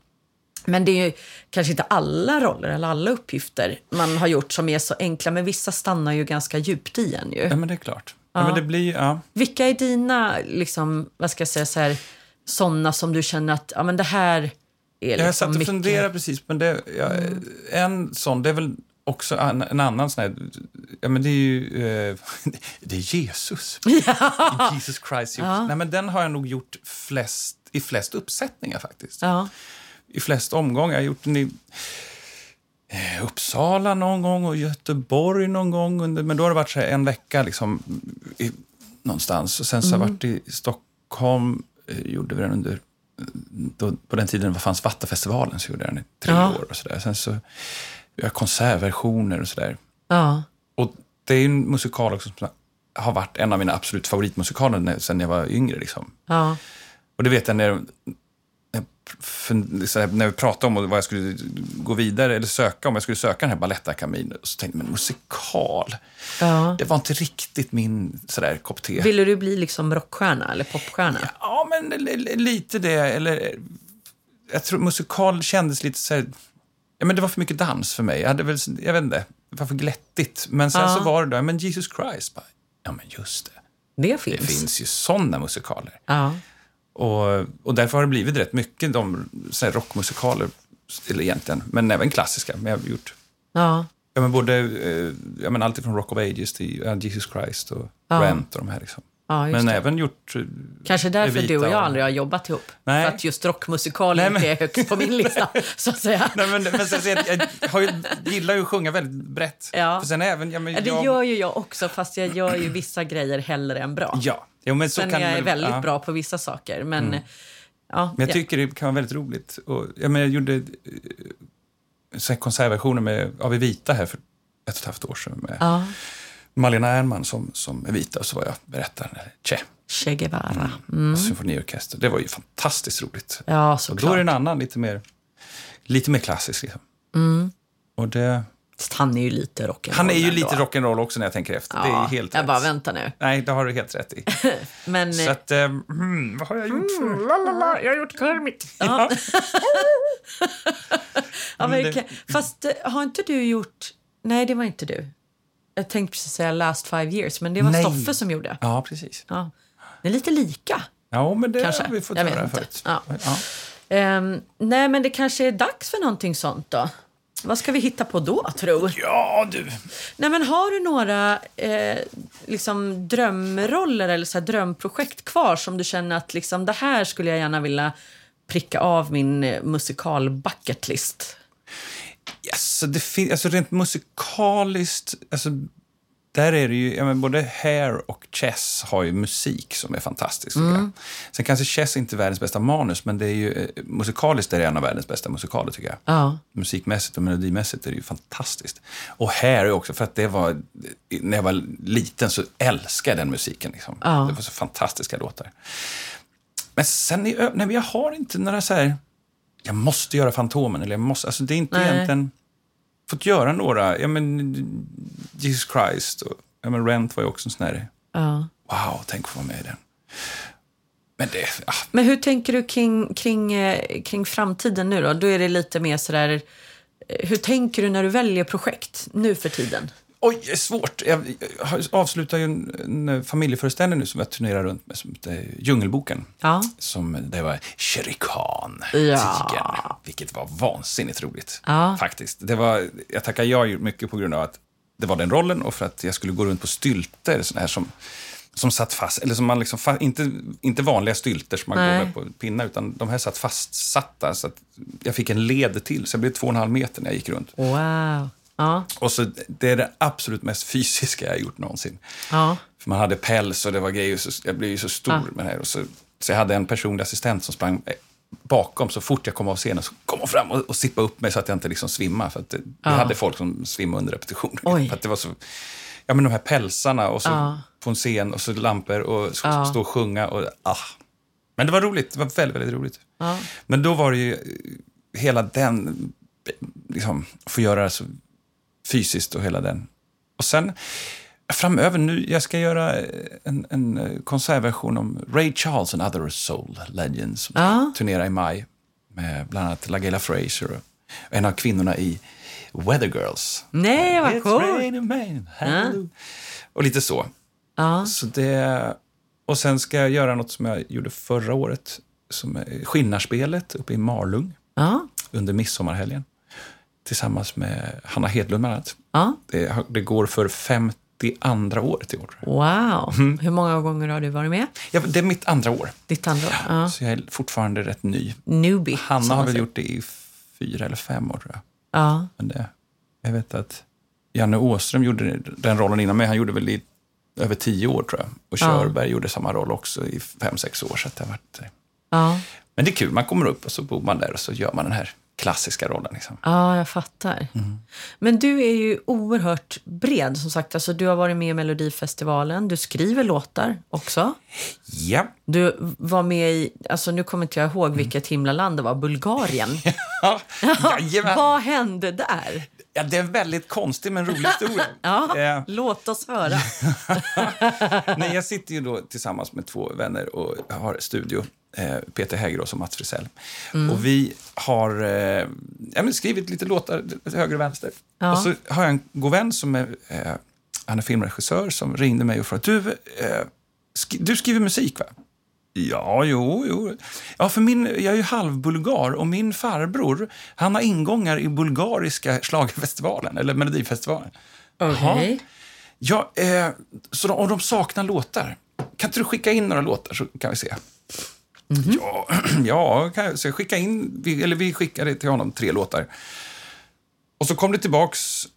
Men det är ju kanske inte alla roller eller alla uppgifter man har gjort som är så enkla, men vissa stannar ju ganska djupt i en ju. Ja, men det är klart. Ja. men det blir, ja. Vilka är dina, liksom, vad ska jag säga, så här, såna som du känner att ja, men det här är Jag liksom satt och mycket... funderade precis, men det, ja, en sån, det är väl också en, en annan sån här, ja men det är ju, eh, det är Jesus. Jesus Christ. Nej men den har jag nog gjort flest, i flest uppsättningar faktiskt. Ja. I flest omgångar. Jag har gjort den i eh, Uppsala någon gång och Göteborg någon gång. Under, men då har det varit så en vecka liksom, i, någonstans. Och sen så har jag varit i Stockholm, eh, gjorde vi den under då, på den tiden fanns Vattenfestivalen så gjorde jag den i tre Ja. år. och så där. Sen så vi har konsertversioner och sådär. Ja. Och det är en musikal också som har varit en av mina absolut favoritmusikaler sen jag var yngre. Liksom. Ja. Och det vet jag när, för, här, när vi pratade om vad jag skulle gå vidare eller söka, om jag skulle söka den här Balettakademin, så tänkte jag, men musikal, ja. det var inte riktigt min sådär, kopp te. Ville du bli liksom rockstjärna eller popstjärna? Ja, men li- li- lite det. Eller, jag tror musikal kändes lite så här... Ja, men det var för mycket dans för mig. Jag, hade väl, jag vet inte, det var för glättigt. Men sen Ja. så var det då, men Jesus Christ. Bara, ja, men just det. Det Det finns. finns ju såna musikaler. Ja. Och, och därför har det blivit rätt mycket de så här, rockmusikaler, eller egentligen, men även klassiska. Men jag har gjort Ja. ja, men både, eh, ja, men allt från Rock of Ages till Jesus Christ och Ja. Rent och de här. Liksom. Ja, men det. även gjort... eh, Kanske därför Evita du och jag aldrig har jobbat ihop. Nej. För att just rockmusikal Nej, inte men- är högst på min lista, så att säga. Nej, men, men så jag, jag ju, gillar ju att sjunga väldigt brett. Ja. För sen även, ja, men Ja, det jag, gör ju jag också, fast jag gör ju vissa grejer hellre än bra. Ja, jo, men så Sen kan jag är väl- väldigt ja. Mm. bra på vissa saker, men... Ja, Men jag ja. tycker det kan vara väldigt roligt. Och, ja, men jag gjorde eh, konsertversioner med, av Evita här för ett och ett halvt år sedan med ja. Malena Ernman som, som Evita och så var jag berättaren, Che, Che Guevara. Mm. symfoniorkester. Det var ju fantastiskt roligt. Ja, Och då är såklart. det en annan, lite mer, lite mer klassisk. Liksom. Mm. Och det, Han är ju lite rock'n'roll han är ju ändå. lite rock'n'roll också när jag tänker efter. det är Ja, helt jag rätt. bara, vänta nu. Nej, det har du helt rätt i. Men, Så att, eh, hmm, vad har jag gjort för... Lalala, jag har gjort Kermit. ja. ja, men det-. Fast eh, har inte du gjort... Nej, det var inte du. Jag tänkte precis säga Last Five Years, men det var Nej. Stoffe som gjorde. Ja, precis. Ja. Det är lite lika. Ja, men det Kanske. har vi fått Jag höra förut. Ja. Ja. Ehm, nej, men det kanske är dags för någonting sånt då. Vad ska vi hitta på då, tro? ja, du. Nej, men har du några eh, liksom drömroller eller så drömprojekt kvar som du känner att liksom, det här skulle jag gärna vilja pricka av min eh, musikal bucketlist? Yes, det fin- alltså rent musikaliskt, alltså, där är det ju, ja, men både Hair och Chess har ju musik som är fantastisk. jag. Sen kanske Chess inte är världens bästa manus, men det är ju, eh, musikaliskt är det en av världens bästa musikaler tycker jag. Ja. Musikmässigt och melodimässigt är det ju fantastiskt. Och Hair är också, för att det var, när jag var liten så älskade jag den musiken. Liksom. Ja. Det var så fantastiska låtar. Men sen, i, nej, jag har inte några så här, jag måste göra Fantomen, eller jag måste, alltså det är inte Nej. egentligen, fått göra några, ja men Jesus Christ och ja, men Rent var ju också en sån här, Ja. wow, tänk att få vara med i den. Men det, ah, Men hur tänker du kring, kring, eh, kring framtiden nu då? Då är det lite mer sådär... eh, Hur tänker du när du väljer projekt nu för tiden? Oj, svårt. Jag, avslutar ju en, en familjeföreställning nu som jag turnerar runt med, som heter Djungelboken. Ja. Som, det var Shere Khan, Ja. tigern, vilket var vansinnigt roligt. Ja. Faktiskt. Det var, jag tackar ja mycket på grund av att det var den rollen och för att jag skulle gå runt på stylter, såna här som, som satt fast, eller som man liksom, inte, inte vanliga stylter som man Nej. går med på pinnar, utan de här satt fastsatta. Så att jag fick en led till, så jag blev två och en halv meter när jag gick runt. Wow. Ja. Och så, det är det absolut mest fysiska jag har gjort någonsin. Ja. För man hade päls och det var grejer, så jag blev ju så stor Ja. med det här. Och så, så jag hade en personlig assistent som sprang eh, bakom så fort jag kom av scenen. Så kom hon fram och, och sippade upp mig så att jag inte liksom svimmade. För att det, vi Ja. hade folk som svimmade under repetition. Oj. För att det var så, ja men de här pälsarna och så Ja. på en scen och så lampor och så, Ja. stå och sjunga. Och, ah. Men det var roligt, det var väldigt, väldigt roligt. Men då var det ju eh, hela den, liksom, få göra så fysiskt och hela den. Och sen framöver nu, jag ska göra en, en konsertversion om Ray Charles and Other Soul Legends som Ja. turnera i maj med bland annat LaGaylia Fraser och en av kvinnorna i Weather Girls. Nej, vad It's coolt. hallelujah. Och lite så. Ja. Så det, och sen ska jag göra något som jag gjorde förra året, som är Skinnarspelet uppe i Marlung. Ja. under midsommarhelgen. Tillsammans med Hanna Hedlund bland annat. ja. Det, det går för 52 året i år. Wow. Mm. Hur många gånger har du varit med? Ja, det är mitt andra år, Ditt andra? Ja. så jag är fortfarande rätt ny. Newbie. Hanna har väl gjort det i fyra eller fem år, tror jag. Ja. Men det, jag vet att Janne Åström gjorde den rollen innan mig. Han gjorde väl i över tio år, tror jag. Och Ja. Körberg gjorde samma roll också i fem, sex år. Så det har varit, Ja. men det är kul, man kommer upp och så bor man där och så gör man den här klassiska rollen. Liksom. ja, jag fattar. Mm. Men du är ju oerhört bred, som sagt. Alltså, du har varit med i Melodifestivalen. Du skriver låtar också. Ja, Du var med i, alltså nu kommer inte jag ihåg vilket himlaland det var, Bulgarien. ja, jajamän. Vad hände där? Ja, det är en väldigt konstig men rolig historia. Ja, Eh, låt oss höra. Nej, jag sitter ju då tillsammans med två vänner och har studio. Eh, Peter Hägerås och Mats Frisell. Och vi har eh, ja, skrivit lite låtar höger och vänster. Ja. Och så har jag en god vän som är, eh, han är filmregissör som ringde mig och frågade du, eh, sk- du skriver musik va? Ja, jo, jo. Ja, för min, jag är ju halvbulgar och min farbror han har ingångar i bulgariska schlagerfestivalen eller melodifestivalen. Okej. Ja, eh, så de, om de saknar låtar, kan inte du skicka in några låtar så kan vi se? Ja, ja kan jag, så jag skicka in, vi, eller vi skickade till honom tre låtar. Och så kom det tillbaks,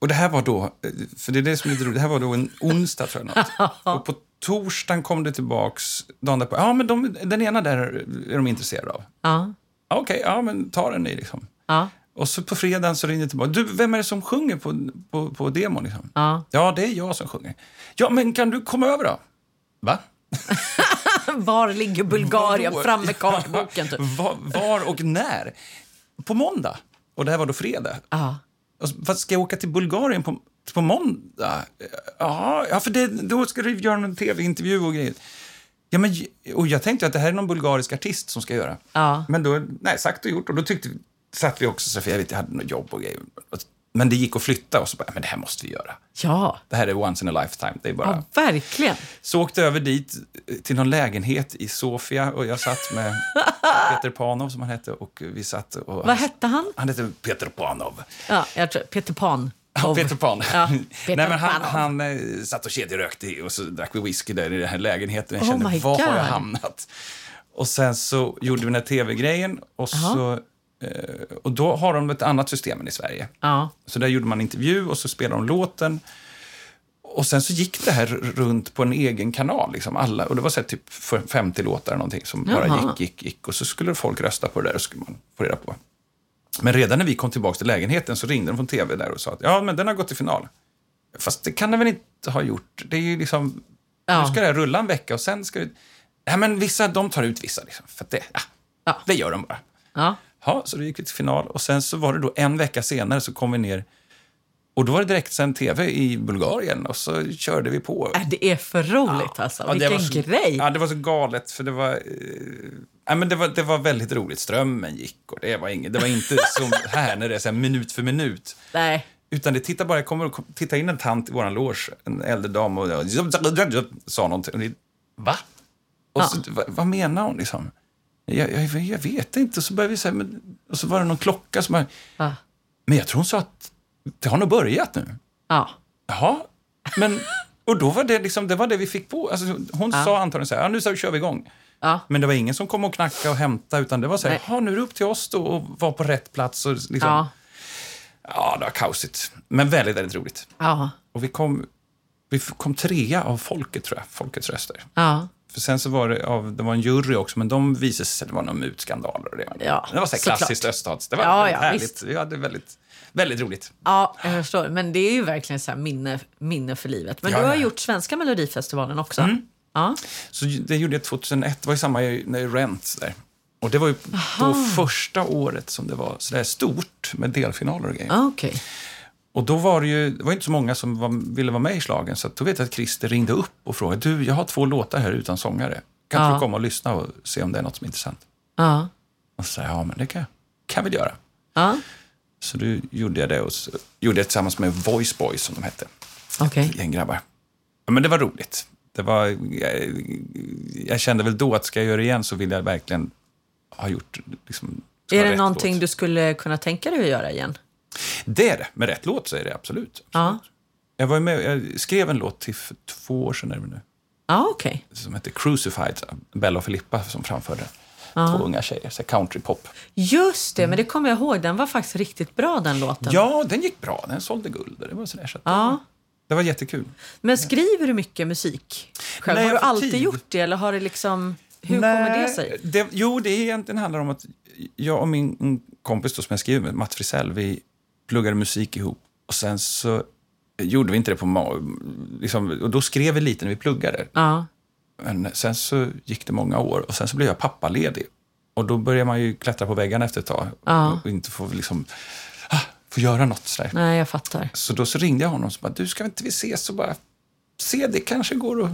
och det här var då, eh, för det är det som är lite roligt, det här var då en onsdag tror jag. Något. Och på torsdagen kom det tillbaks, dagen därpå, ja men de, den ena där är de intresserade av. Ja. Ja, Okej, ja men ta den ni liksom. Ja. Och så på fredagen så ringde det tillbaka. Du, vem är det som sjunger på, på, på demon? Liksom? Ja. ja, det är jag som sjunger. Ja, men kan du komma över då? Va? Var ligger Bulgarien? Fram med kartboken. Typ. var, var och när? På måndag. Och det här var då fredag. Ja. Och så- Fast ska jag åka till Bulgarien på, på måndag? Ja, ja för det, då ska du göra någon tv-intervju och grejer. Ja, men, och jag tänkte att det här är någon bulgarisk artist som ska göra. Ja. Men då, nej, sagt och gjort. Och då tyckte, satt vi också, jag vet, jag hade något jobb och grejer. Men det gick att flytta och så bara, men det här måste vi göra. Ja. Det här är once in a lifetime. Det är bara... ja, verkligen. Så åkte över dit eh, till någon lägenhet i Sofia och jag satt med Peter Panov som han hette och vi satt och... Vad hette han? Han hette Peter Panov. Ja, jag tror, Peter Pan. Ja, Peter Pan. Ja, Peter Nej, men han, Panov. han eh, satt och kedjerökte och så drack vi whisky där i den här lägenheten. Jag Oh kände, my var har jag God. hamnat? Och sen så gjorde vi den här tv-grejen och, så, eh, och då har de ett annat system än i Sverige. Ja. Så där gjorde man intervju och så spelade de låten. Och sen så gick det här runt på en egen kanal. Liksom alla, och det var så typ 50 låtar eller någonting som bara Jaha. gick, gick, gick. Och så skulle folk rösta på det där och skulle man få reda på. Men redan när vi kom tillbaka till lägenheten så ringde de från tv där och sa att ja, men den har gått till final. Fast det kan den väl inte ha gjort? Det är ju liksom... Ja. Nu ska det här rulla en vecka och sen ska det... Nej, men vissa, de tar ut vissa liksom. För att det, ja, Ja. det gör de bara. Ja. Ja, så då gick vi till final och sen så var det då en vecka senare så kom vi ner och då var det direktsänd tv i Bulgarien och så körde vi på. Äh, Det är för roligt alltså. Ja, det Vilken var så, grej. Ja, det var så galet för det var, eh, ja, men det var, det var väldigt roligt. Strömmen gick och det var, inget, det var inte som här när det är så här minut för minut. Nej. Utan det tittar bara, kommer och titta in en tant i våran loge, en äldre dam och sa någonting. Va? Och så, va, vad menar hon liksom? Jag, jag, jag vet inte. Och så började vi säga, men, och så var det någon klocka som bara, Ja. men jag tror hon sa att det har nog börjat nu. Ja. Jaha, men... Och då var det liksom, det var det vi fick på. Alltså, hon sa antagligen så här, ja, nu så kör vi igång. Ja. Men det var ingen som kom och knackade och hämtade, utan det var så här, Nej. "Jaha, nu är det upp till oss då att vara på rätt plats. Och liksom, ja. Ja. det var kaosigt. Men väldigt, väldigt roligt. Ja. Och vi kom, vi kom trea av folket, tror jag, folkets röster. Ja. För sen så var det, av, det var en jury också, men de visade sig, det var någon mutskandaler och det. var- Ja, det var så klassiskt öststats. Det var Ja, väldigt ja, härligt. visst. Vi hade väldigt, väldigt roligt. Ja, jag förstår. Men det är ju verkligen så minne, minne för livet. Men Ja, du har ja. gjort Svenska Melodifestivalen också. Ja. Så det gjorde jag 2001, det var ju samma när Rent där. Och det var ju då första året som det var sådär stort med delfinaler och grejer. Ah, Okej. Och då var det ju, det var inte så många som var, ville vara med i slagen så då vet jag att Christer ringde upp och frågade, du, jag har två låtar här utan sångare. Kan Ja. du komma och lyssna och se om det är något som är intressant? Ja. Och så sa jag, ja men det kan jag kan vi göra. Ja. Så då gjorde jag det och så gjorde jag tillsammans med Voice Boys som de hette. Okej. gäng grabbar. Ja, men det var roligt. Det var, jag, jag kände väl då att ska jag göra det igen så vill jag verkligen ha gjort, liksom, Är det någonting låt. du skulle kunna tänka dig att göra igen? Det är det. Med rätt låt så är det absolut. Ja, Jag, var med, jag skrev en låt till för två år sedan är det nu, ja okej. som heter Crucified. Bella och Filippa som framförde. Två unga tjejer, så countrypop. Just det, men det kommer jag ihåg. Den var faktiskt riktigt bra den låten. Ja, den gick bra. Den sålde guld. Det var, sådär, så Ja. Det var jättekul. Men skriver du mycket musik själv? Nej, har du alltid tid. gjort det eller har det liksom... Hur kommer det sig? Det, jo, det egentligen handlar om att jag och min kompis då, som jag skriver med, Matt Frisell, vi pluggade musik ihop. Och sen så gjorde vi inte det på... Liksom, och då skrev vi lite när vi pluggade. Ja, Men sen så gick det många år och sen så blev jag pappaledig. Och då börjar man ju klättra på väggarna efter ett tag Ja. och inte få, liksom, få göra något sådär. nej jag fattar. Så då så ringde jag honom och sa, du ska inte vi ses och bara se, det kanske går att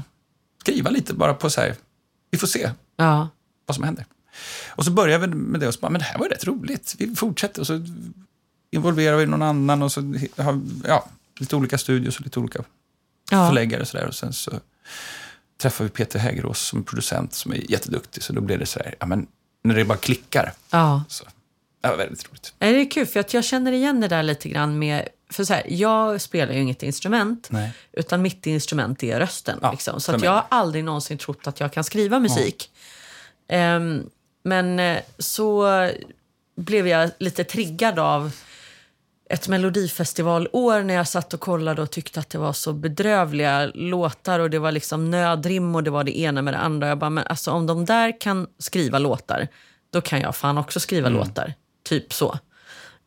skriva lite bara på så här, vi får se Ja, vad som händer. Och så började vi med det och så bara, men det här var ju rätt roligt, vi fortsätter och så involverar vi någon annan och så har ja, lite olika studios och lite olika ja. förläggare och sådär. Och sen så träffade vi Peter Hägerås som producent som är jätteduktig. Så då blev det så här, ja men när det bara klickar. ja. Så, det var väldigt roligt. Det är kul, för att jag känner igen det där lite grann med... För så här, jag spelar ju inget instrument, Nej. utan mitt instrument är rösten. Ja, liksom. Så att jag har aldrig någonsin trott att jag kan skriva musik. Ehm, men eh, så blev jag lite triggad av ett melodifestivalår när jag satt och kollade och tyckte att det var så bedrövliga låtar och det var liksom nödrim och det var det ena med det andra. Jag bara, men alltså om de där kan skriva låtar, då kan jag fan också skriva låtar. Typ så.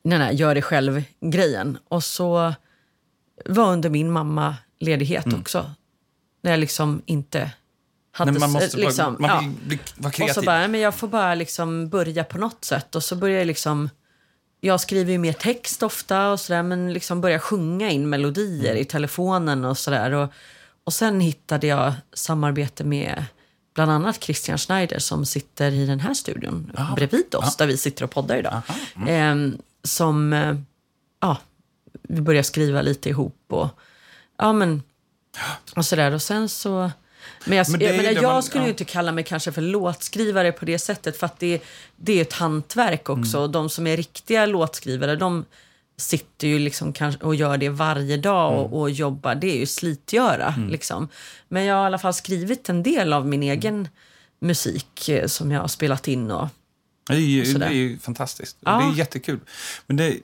Den här gör det själv-grejen. Och så var under min mamma ledighet också. När jag liksom inte hade... Nej, man måste bara- liksom, man ja. vill bli, vara Och kreativ. så bara, men jag får bara liksom börja på något sätt. Och så börjar jag liksom... Jag skriver ju mer text ofta och sådär, men liksom börjar sjunga in melodier i telefonen och sådär. Och, och sen hittade jag samarbete med bland annat Christian Schneider som sitter i den här studion bredvid oss, där vi sitter och poddar idag. Ehm, som, eh, ja, vi började skriva lite ihop och, ja men, och sådär. Och sen så... Men jag, Men det är jag, man- skulle ja. inte kalla mig kanske för låtskrivare på det sättet, för att det, det är ett hantverk också. Mm. De som är riktiga låtskrivare, de sitter ju liksom och gör det varje dag Mm. och, och jobbar. Det är ju slitgöra. Liksom. Men jag har i alla fall skrivit en del av min egen musik eh, som jag har spelat in. Och, Det är ju, det är ju fantastiskt. Ja. Det är jättekul. Men det,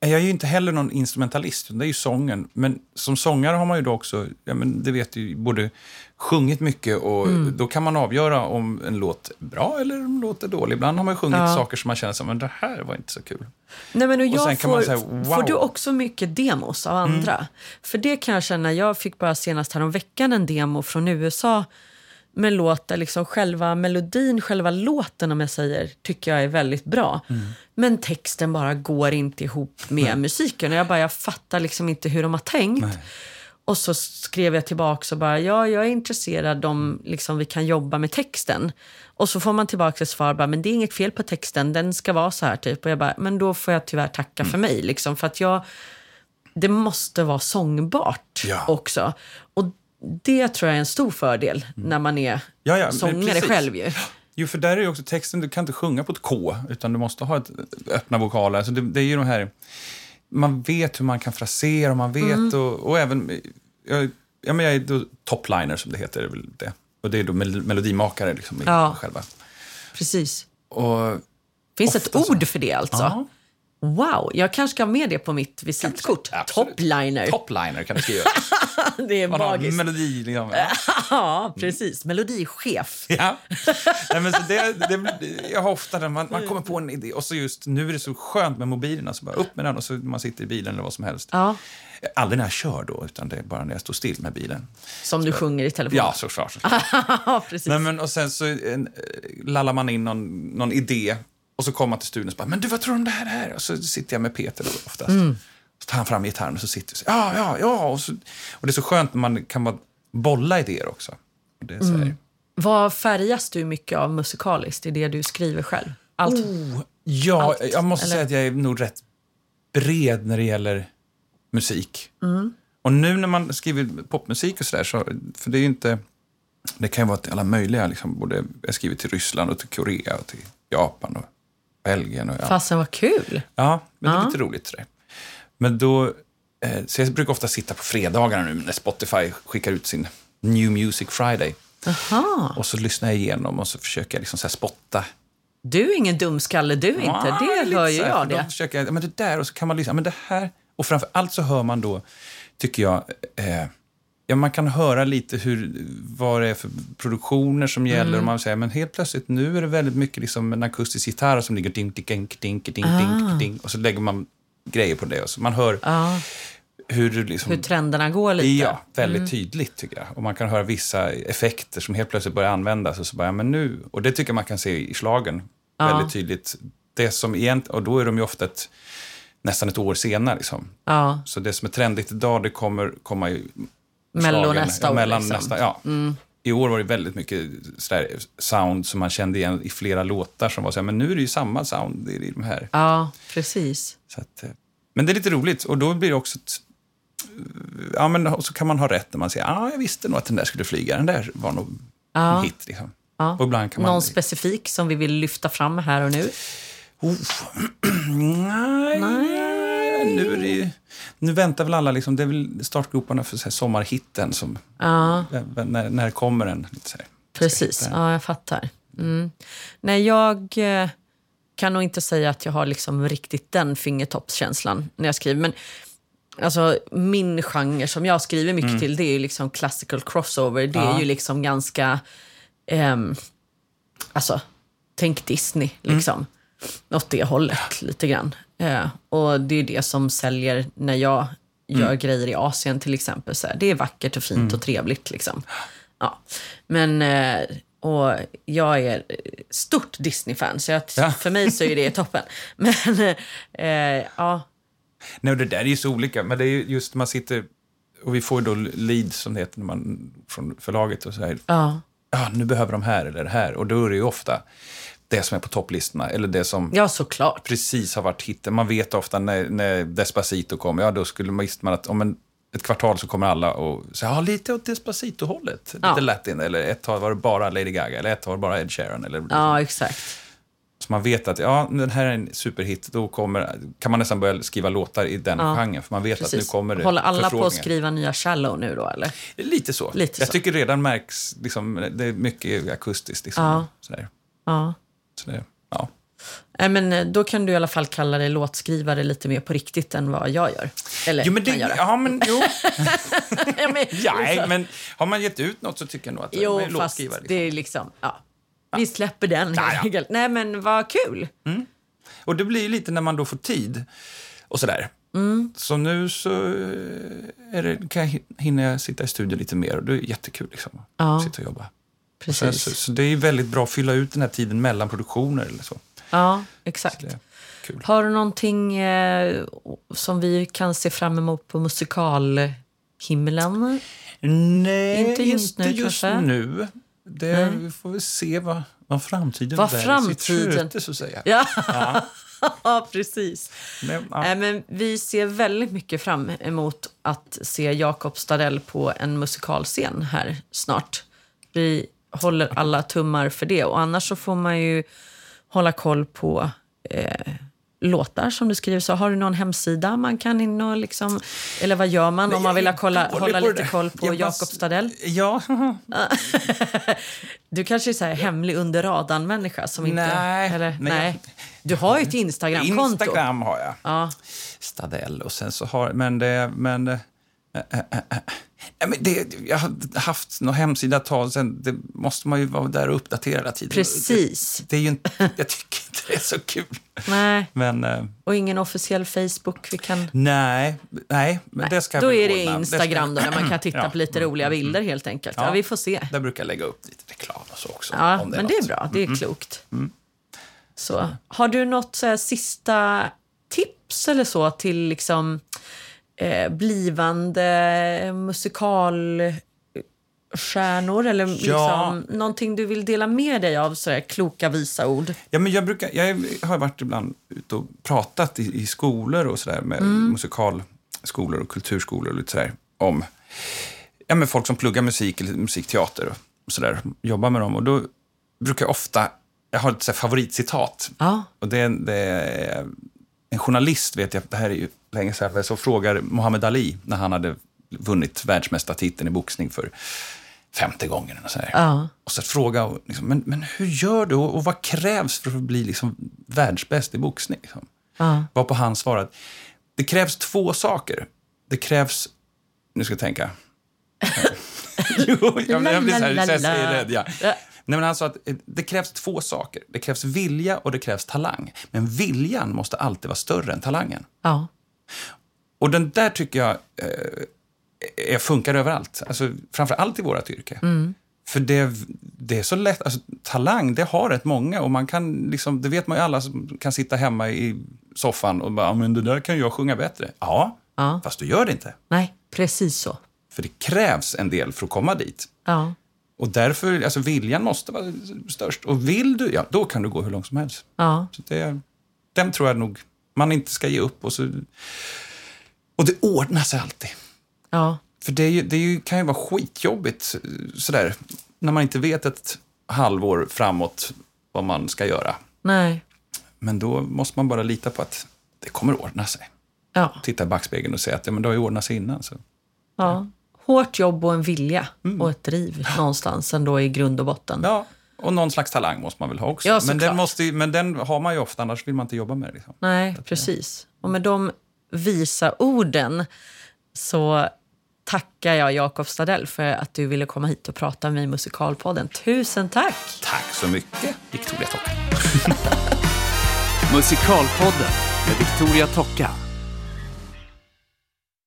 jag är ju inte heller någon instrumentalist, det är ju sången. Men som sångare har man ju då också, ja, men det vet du, både sjungit mycket och Mm. då kan man avgöra om en låt är bra eller om en låt är dålig. Ibland har man ju sjungit Ja. saker som man känner som, men det här var inte så kul. Nej, men och jag sen kan får, man säga, wow. får du också mycket demos av andra? För det kan jag känna, jag fick bara senast häromveckan en demo från USA med låt där liksom själva melodin, själva låten om jag säger, tycker jag är väldigt bra. Men texten bara går inte ihop med musiken. Och jag bara, jag fattar liksom inte hur de har tänkt. Och så skrev jag tillbaka och bara, ja, jag är intresserad om liksom, vi kan jobba med texten. Och så får man tillbaka ett svar, bara, men det är inget fel på texten, den ska vara så här typ. Och jag bara, men då får jag tyvärr tacka för mig. Liksom, för att jag, det måste vara sångbart Ja. också. Och det tror jag är en stor fördel när man är Ja, ja, sångare precis. själv ju. Jo, för där är ju också texten, du kan inte sjunga på ett K, utan du måste ha ett, öppna vokaler. Så det, det är ju de här, man vet hur man kan frasera, och man vet Mm. och, och även, jag, ja, men jag är då topliner som det heter, är väl det. Och det är då mel melodimakare liksom Ja. själva. Precis. Och, Finns ett så. ord för det alltså? Ja. Wow, jag kanske ska ha med det på mitt visitkort. Topliner. Topliner kan du skriva. det är Man magiskt. melodi, liksom. Ja. Precis. Melodichef. Ja. Nej, men så det, det, jag har ofta den, man, man kommer på en idé och så just nu är det så skönt med mobilerna, så bara upp med den och så man sitter i bilen eller vad som helst. Ja, Aldrig när jag kör då, utan det är bara när jag står still med bilen. som du sjunger i telefon. Ja, såklart. såklart. Ja, precis. Nej, men, och sen så en, eh, lallar man in någon, någon idé och så kommer man till studion och bara, men du vad tror du om det här? här? Och så sitter jag med Peter då oftast. Så tar han fram gitarren och så sitter vi ja, ja, ja. Och, så, och det är så skönt när man kan bara bolla idéer också. Det är så här, Vad färgas du mycket av musikaliskt i det du skriver själv? Allt? Oh, ja, Allt, jag måste eller? säga att jag är nog rätt bred när det gäller musik. Och nu när man skriver popmusik och sådär, så, för det är inte... Det kan ju vara till alla möjliga, liksom, både, jag skriver till Ryssland och till Korea och till Japan och Belgien. Och, ja. Fasen vad kul. Ja, men det är lite roligt. Sådär. Men då, eh, så jag brukar ofta sitta på fredagarna nu när Spotify skickar ut sin New Music Friday. Aha. Och så lyssnar jag igenom och så försöker jag liksom så spotta. Du är ingen dumskalle du inte. Ah, det hör ju här, jag det. Försöker men det där, och så kan man lyssna. Men det här, och framför allt så hör man då, tycker jag, eh, ja, man kan höra lite hur, vad det är för produktioner som gäller. Mm. Och man säger, men helt plötsligt nu är det väldigt mycket liksom en akustisk gitarr som ligger dink, dink, dink, dink, dink, Ah. dink, dink. Och så lägger man grejer på det. Och så man hör Ja, hur liksom... hur trenderna går lite. Ja, väldigt tydligt tycker jag. Och man kan höra vissa effekter som helt plötsligt börjar användas. Och, så bara, men nu, och det tycker jag man kan se i slagen Ja. väldigt tydligt. Det som egent, och då är de ju ofta ett, nästan ett år senare. Liksom. Så det som är trendigt idag, det kommer komma i Mello nästa år. mellan liksom. nästa, ja. I år var det väldigt mycket sound som man kände igen i flera låtar som var så här, men nu är det ju samma sound i de här. Ja, precis. Att, eh, men det är lite roligt och då blir det också ett, Ja, men så kan man ha rätt när man säger ja, jag visste nog att den där skulle flyga. Den där var nog Ja. en hit. Liksom. Ja. Och ibland kan man... Någon specifik som vi vill lyfta fram här och nu? Oh. Nej, nu är det ju... Nu väntar väl alla, liksom, det är väl startgroparna för så här, sommarhitten. Som, Ja, när, när kommer den? Så här. precis. Ja, jag fattar. Mm. Nej, jag eh, kan nog inte säga att jag har liksom riktigt den fingertoppskänslan när jag skriver. Men alltså, min genre som jag skriver mycket till det är ju liksom classical crossover. Det är Ja. ju liksom ganska... ehm, alltså, tänk Disney, liksom. Åt det hållet, lite grann. Eh, och det är det som säljer när jag gör grejer i Asien till exempel. Så här, det är vackert och fint och trevligt. Liksom. Ja. Men, eh, och jag är stort Disney-fan, så jag, Ja. för mig så är det toppen. Men, eh, ja. Nej, det där är ju så olika, men det är ju just man sitter... Och vi får då leads, som det heter, när man, från förlaget och så här. Ja. Ja, nu behöver de här eller det här. Och då är det ju ofta det som är på topplistorna, eller det som ja, såklart. precis har varit hitten. Man vet ofta när, när Despacito kom, ja då skulle man, visste man att om en, ett kvartal så kommer alla och säga, ja lite åt Despacito-hållet. Lite Ja. latin, eller ett tag var det bara Lady Gaga, eller ett tag var det bara Ed Sheeran. Eller, Ja, exakt. Så man vet att, ja, den här är en superhit, då kommer, kan man nästan börja skriva låtar i den Ja, genren, för man vet att nu Precis. kommer det Håller alla på att skriva nya Shallow nu då, eller? Lite så. Lite Jag så. tycker redan märks, liksom, det är mycket akustiskt. Liksom, Ja. sådär. Ja. Så det, ja. Nej, men eh, då kan du i alla fall kalla dig låtskrivare lite mer på riktigt än vad jag gör. Eller Jo, men kan det, göra. ja, men, jo. ja, men, Nej, men har man gett ut något så tycker jag nog att Jo, man är låtskrivare. det Liksom. är liksom... Ja. Vi släpper den Ja, helt ja. Nej, men vad kul. Och det blir lite när man då får tid och sådär. Mm. Så nu så eh, är det, kan jag hi- hinna jag sitta i studion lite mer och det är jättekul liksom. Ja. Sitta och jobba. Precis. så, så det är väldigt bra att fylla ut den här tiden mellan produktioner eller så. Ja, exakt. Kul. Har du någonting eh, som vi kan se fram emot på musikalhimlen? Nej, Inte just nu, inte just kanske? nu. Det, vi får väl se vad, vad framtiden Vad bär i sitt framtiden- sköte, så att säga. Ja, ja precis. Men, ja. Nej, men vi ser väldigt mycket fram emot att se Jakob Stadell på en musikalscen här snart. Vi håller alla tummar för det. Och annars så får man ju hålla koll på eh, låtar som du skriver. Så har du någon hemsida man kan in och liksom... Eller vad gör man om man vill kolla, hålla lite det. koll på Jag Jakob Stadell? Ja, Du kanske är så här hemlig under radarn-människa som inte... Nej, eller, nej. nej. Du har ju ett Instagramkonto. Instagram har jag. Ja. Stadell och sen så har... Men det... Men, äh, äh, äh, äh. Nej, men det, jag har haft någon hemsida ett tag sen. Det måste man ju vara där och uppdatera hela tiden. Precis. Det, det är ju inte, jag tycker inte det är så kul. Nej. Men äh, Och ingen officiell Facebook vi kan... nej, nej, men det ska Då är det ordna. Instagram då, ska- där man kan titta Ja, på lite roliga bilder helt enkelt. Ja, Ja. vi får se. Där brukar jag lägga upp lite reklam och så också. Ja, om men det är något. bra. Det är klokt. Så, har du något så här, sista tips eller så till liksom, eh, blivande musikalstjärnor? Eller Ja. liksom, någonting du vill dela med dig av, så här, kloka visa ord? Ja, men jag, brukar, jag har varit ibland ute och pratat i, i skolor och sådär med Mm. musikalskolor och kulturskolor och lite sådär om ja, men folk som pluggar musik eller musikteater och sådär, jobbar med dem. Och då brukar jag ofta jag har ett favoritcitat. Ja. Och det, det är en journalist, vet jag, det här är ju länge sedan, så frågar Muhammad Ali när han hade vunnit världsmästartiteln i boxning för femte gången. Och så. Ja. och så fråga, liksom, men, men hur gör du och, och vad krävs för att bli liksom, världsbäst i boxning? Liksom? Ja. Varpå han svarade, det krävs två saker. Det krävs, nu ska jag tänka. jo, jag, jag blir så här, så jag säger rädd, ja. Nej, men sa att eh, det krävs två saker. Det krävs vilja och det krävs talang. Men viljan måste alltid vara större än talangen. Ja. Och den där tycker jag eh, funkar överallt. Alltså, framför allt i vårt yrke. För det, det är så lätt. Alltså, talang, det har rätt många. Och man kan liksom, det vet man ju alla som kan sitta hemma i soffan och bara, "Ja, men det där kan jag sjunga bättre. Ja, Ja. fast du gör det inte. Nej, precis så. För det krävs en del för att komma dit. Ja. Och därför, alltså viljan måste vara störst. Och vill du, ja, då kan du gå hur långt som helst. Ja. Så det, den tror jag nog man inte ska ge upp. Och, så, och det ordnar sig alltid. Ja. För det, är ju, det kan ju vara skitjobbigt sådär, när man inte vet ett halvår framåt vad man ska göra. Nej. Men då måste man bara lita på att det kommer ordna sig. Ja. Titta i backspegeln och säga att ja, men det har ju ordnat sig innan. Så. ja. Hårt jobb och en vilja och ett driv någonstans ändå i grund och botten. Ja, och någon slags talang måste man väl ha också. Ja, men, den måste, men den har man ju ofta, annars vill man inte jobba med det. Liksom. Nej, precis. Och med de visa orden så tackar jag Jakob Stadell för att du ville komma hit och prata med mig i Musikalpodden. Tusen tack! Tack så mycket, Victoria Tocka. Musikalpodden med Victoria Tocka.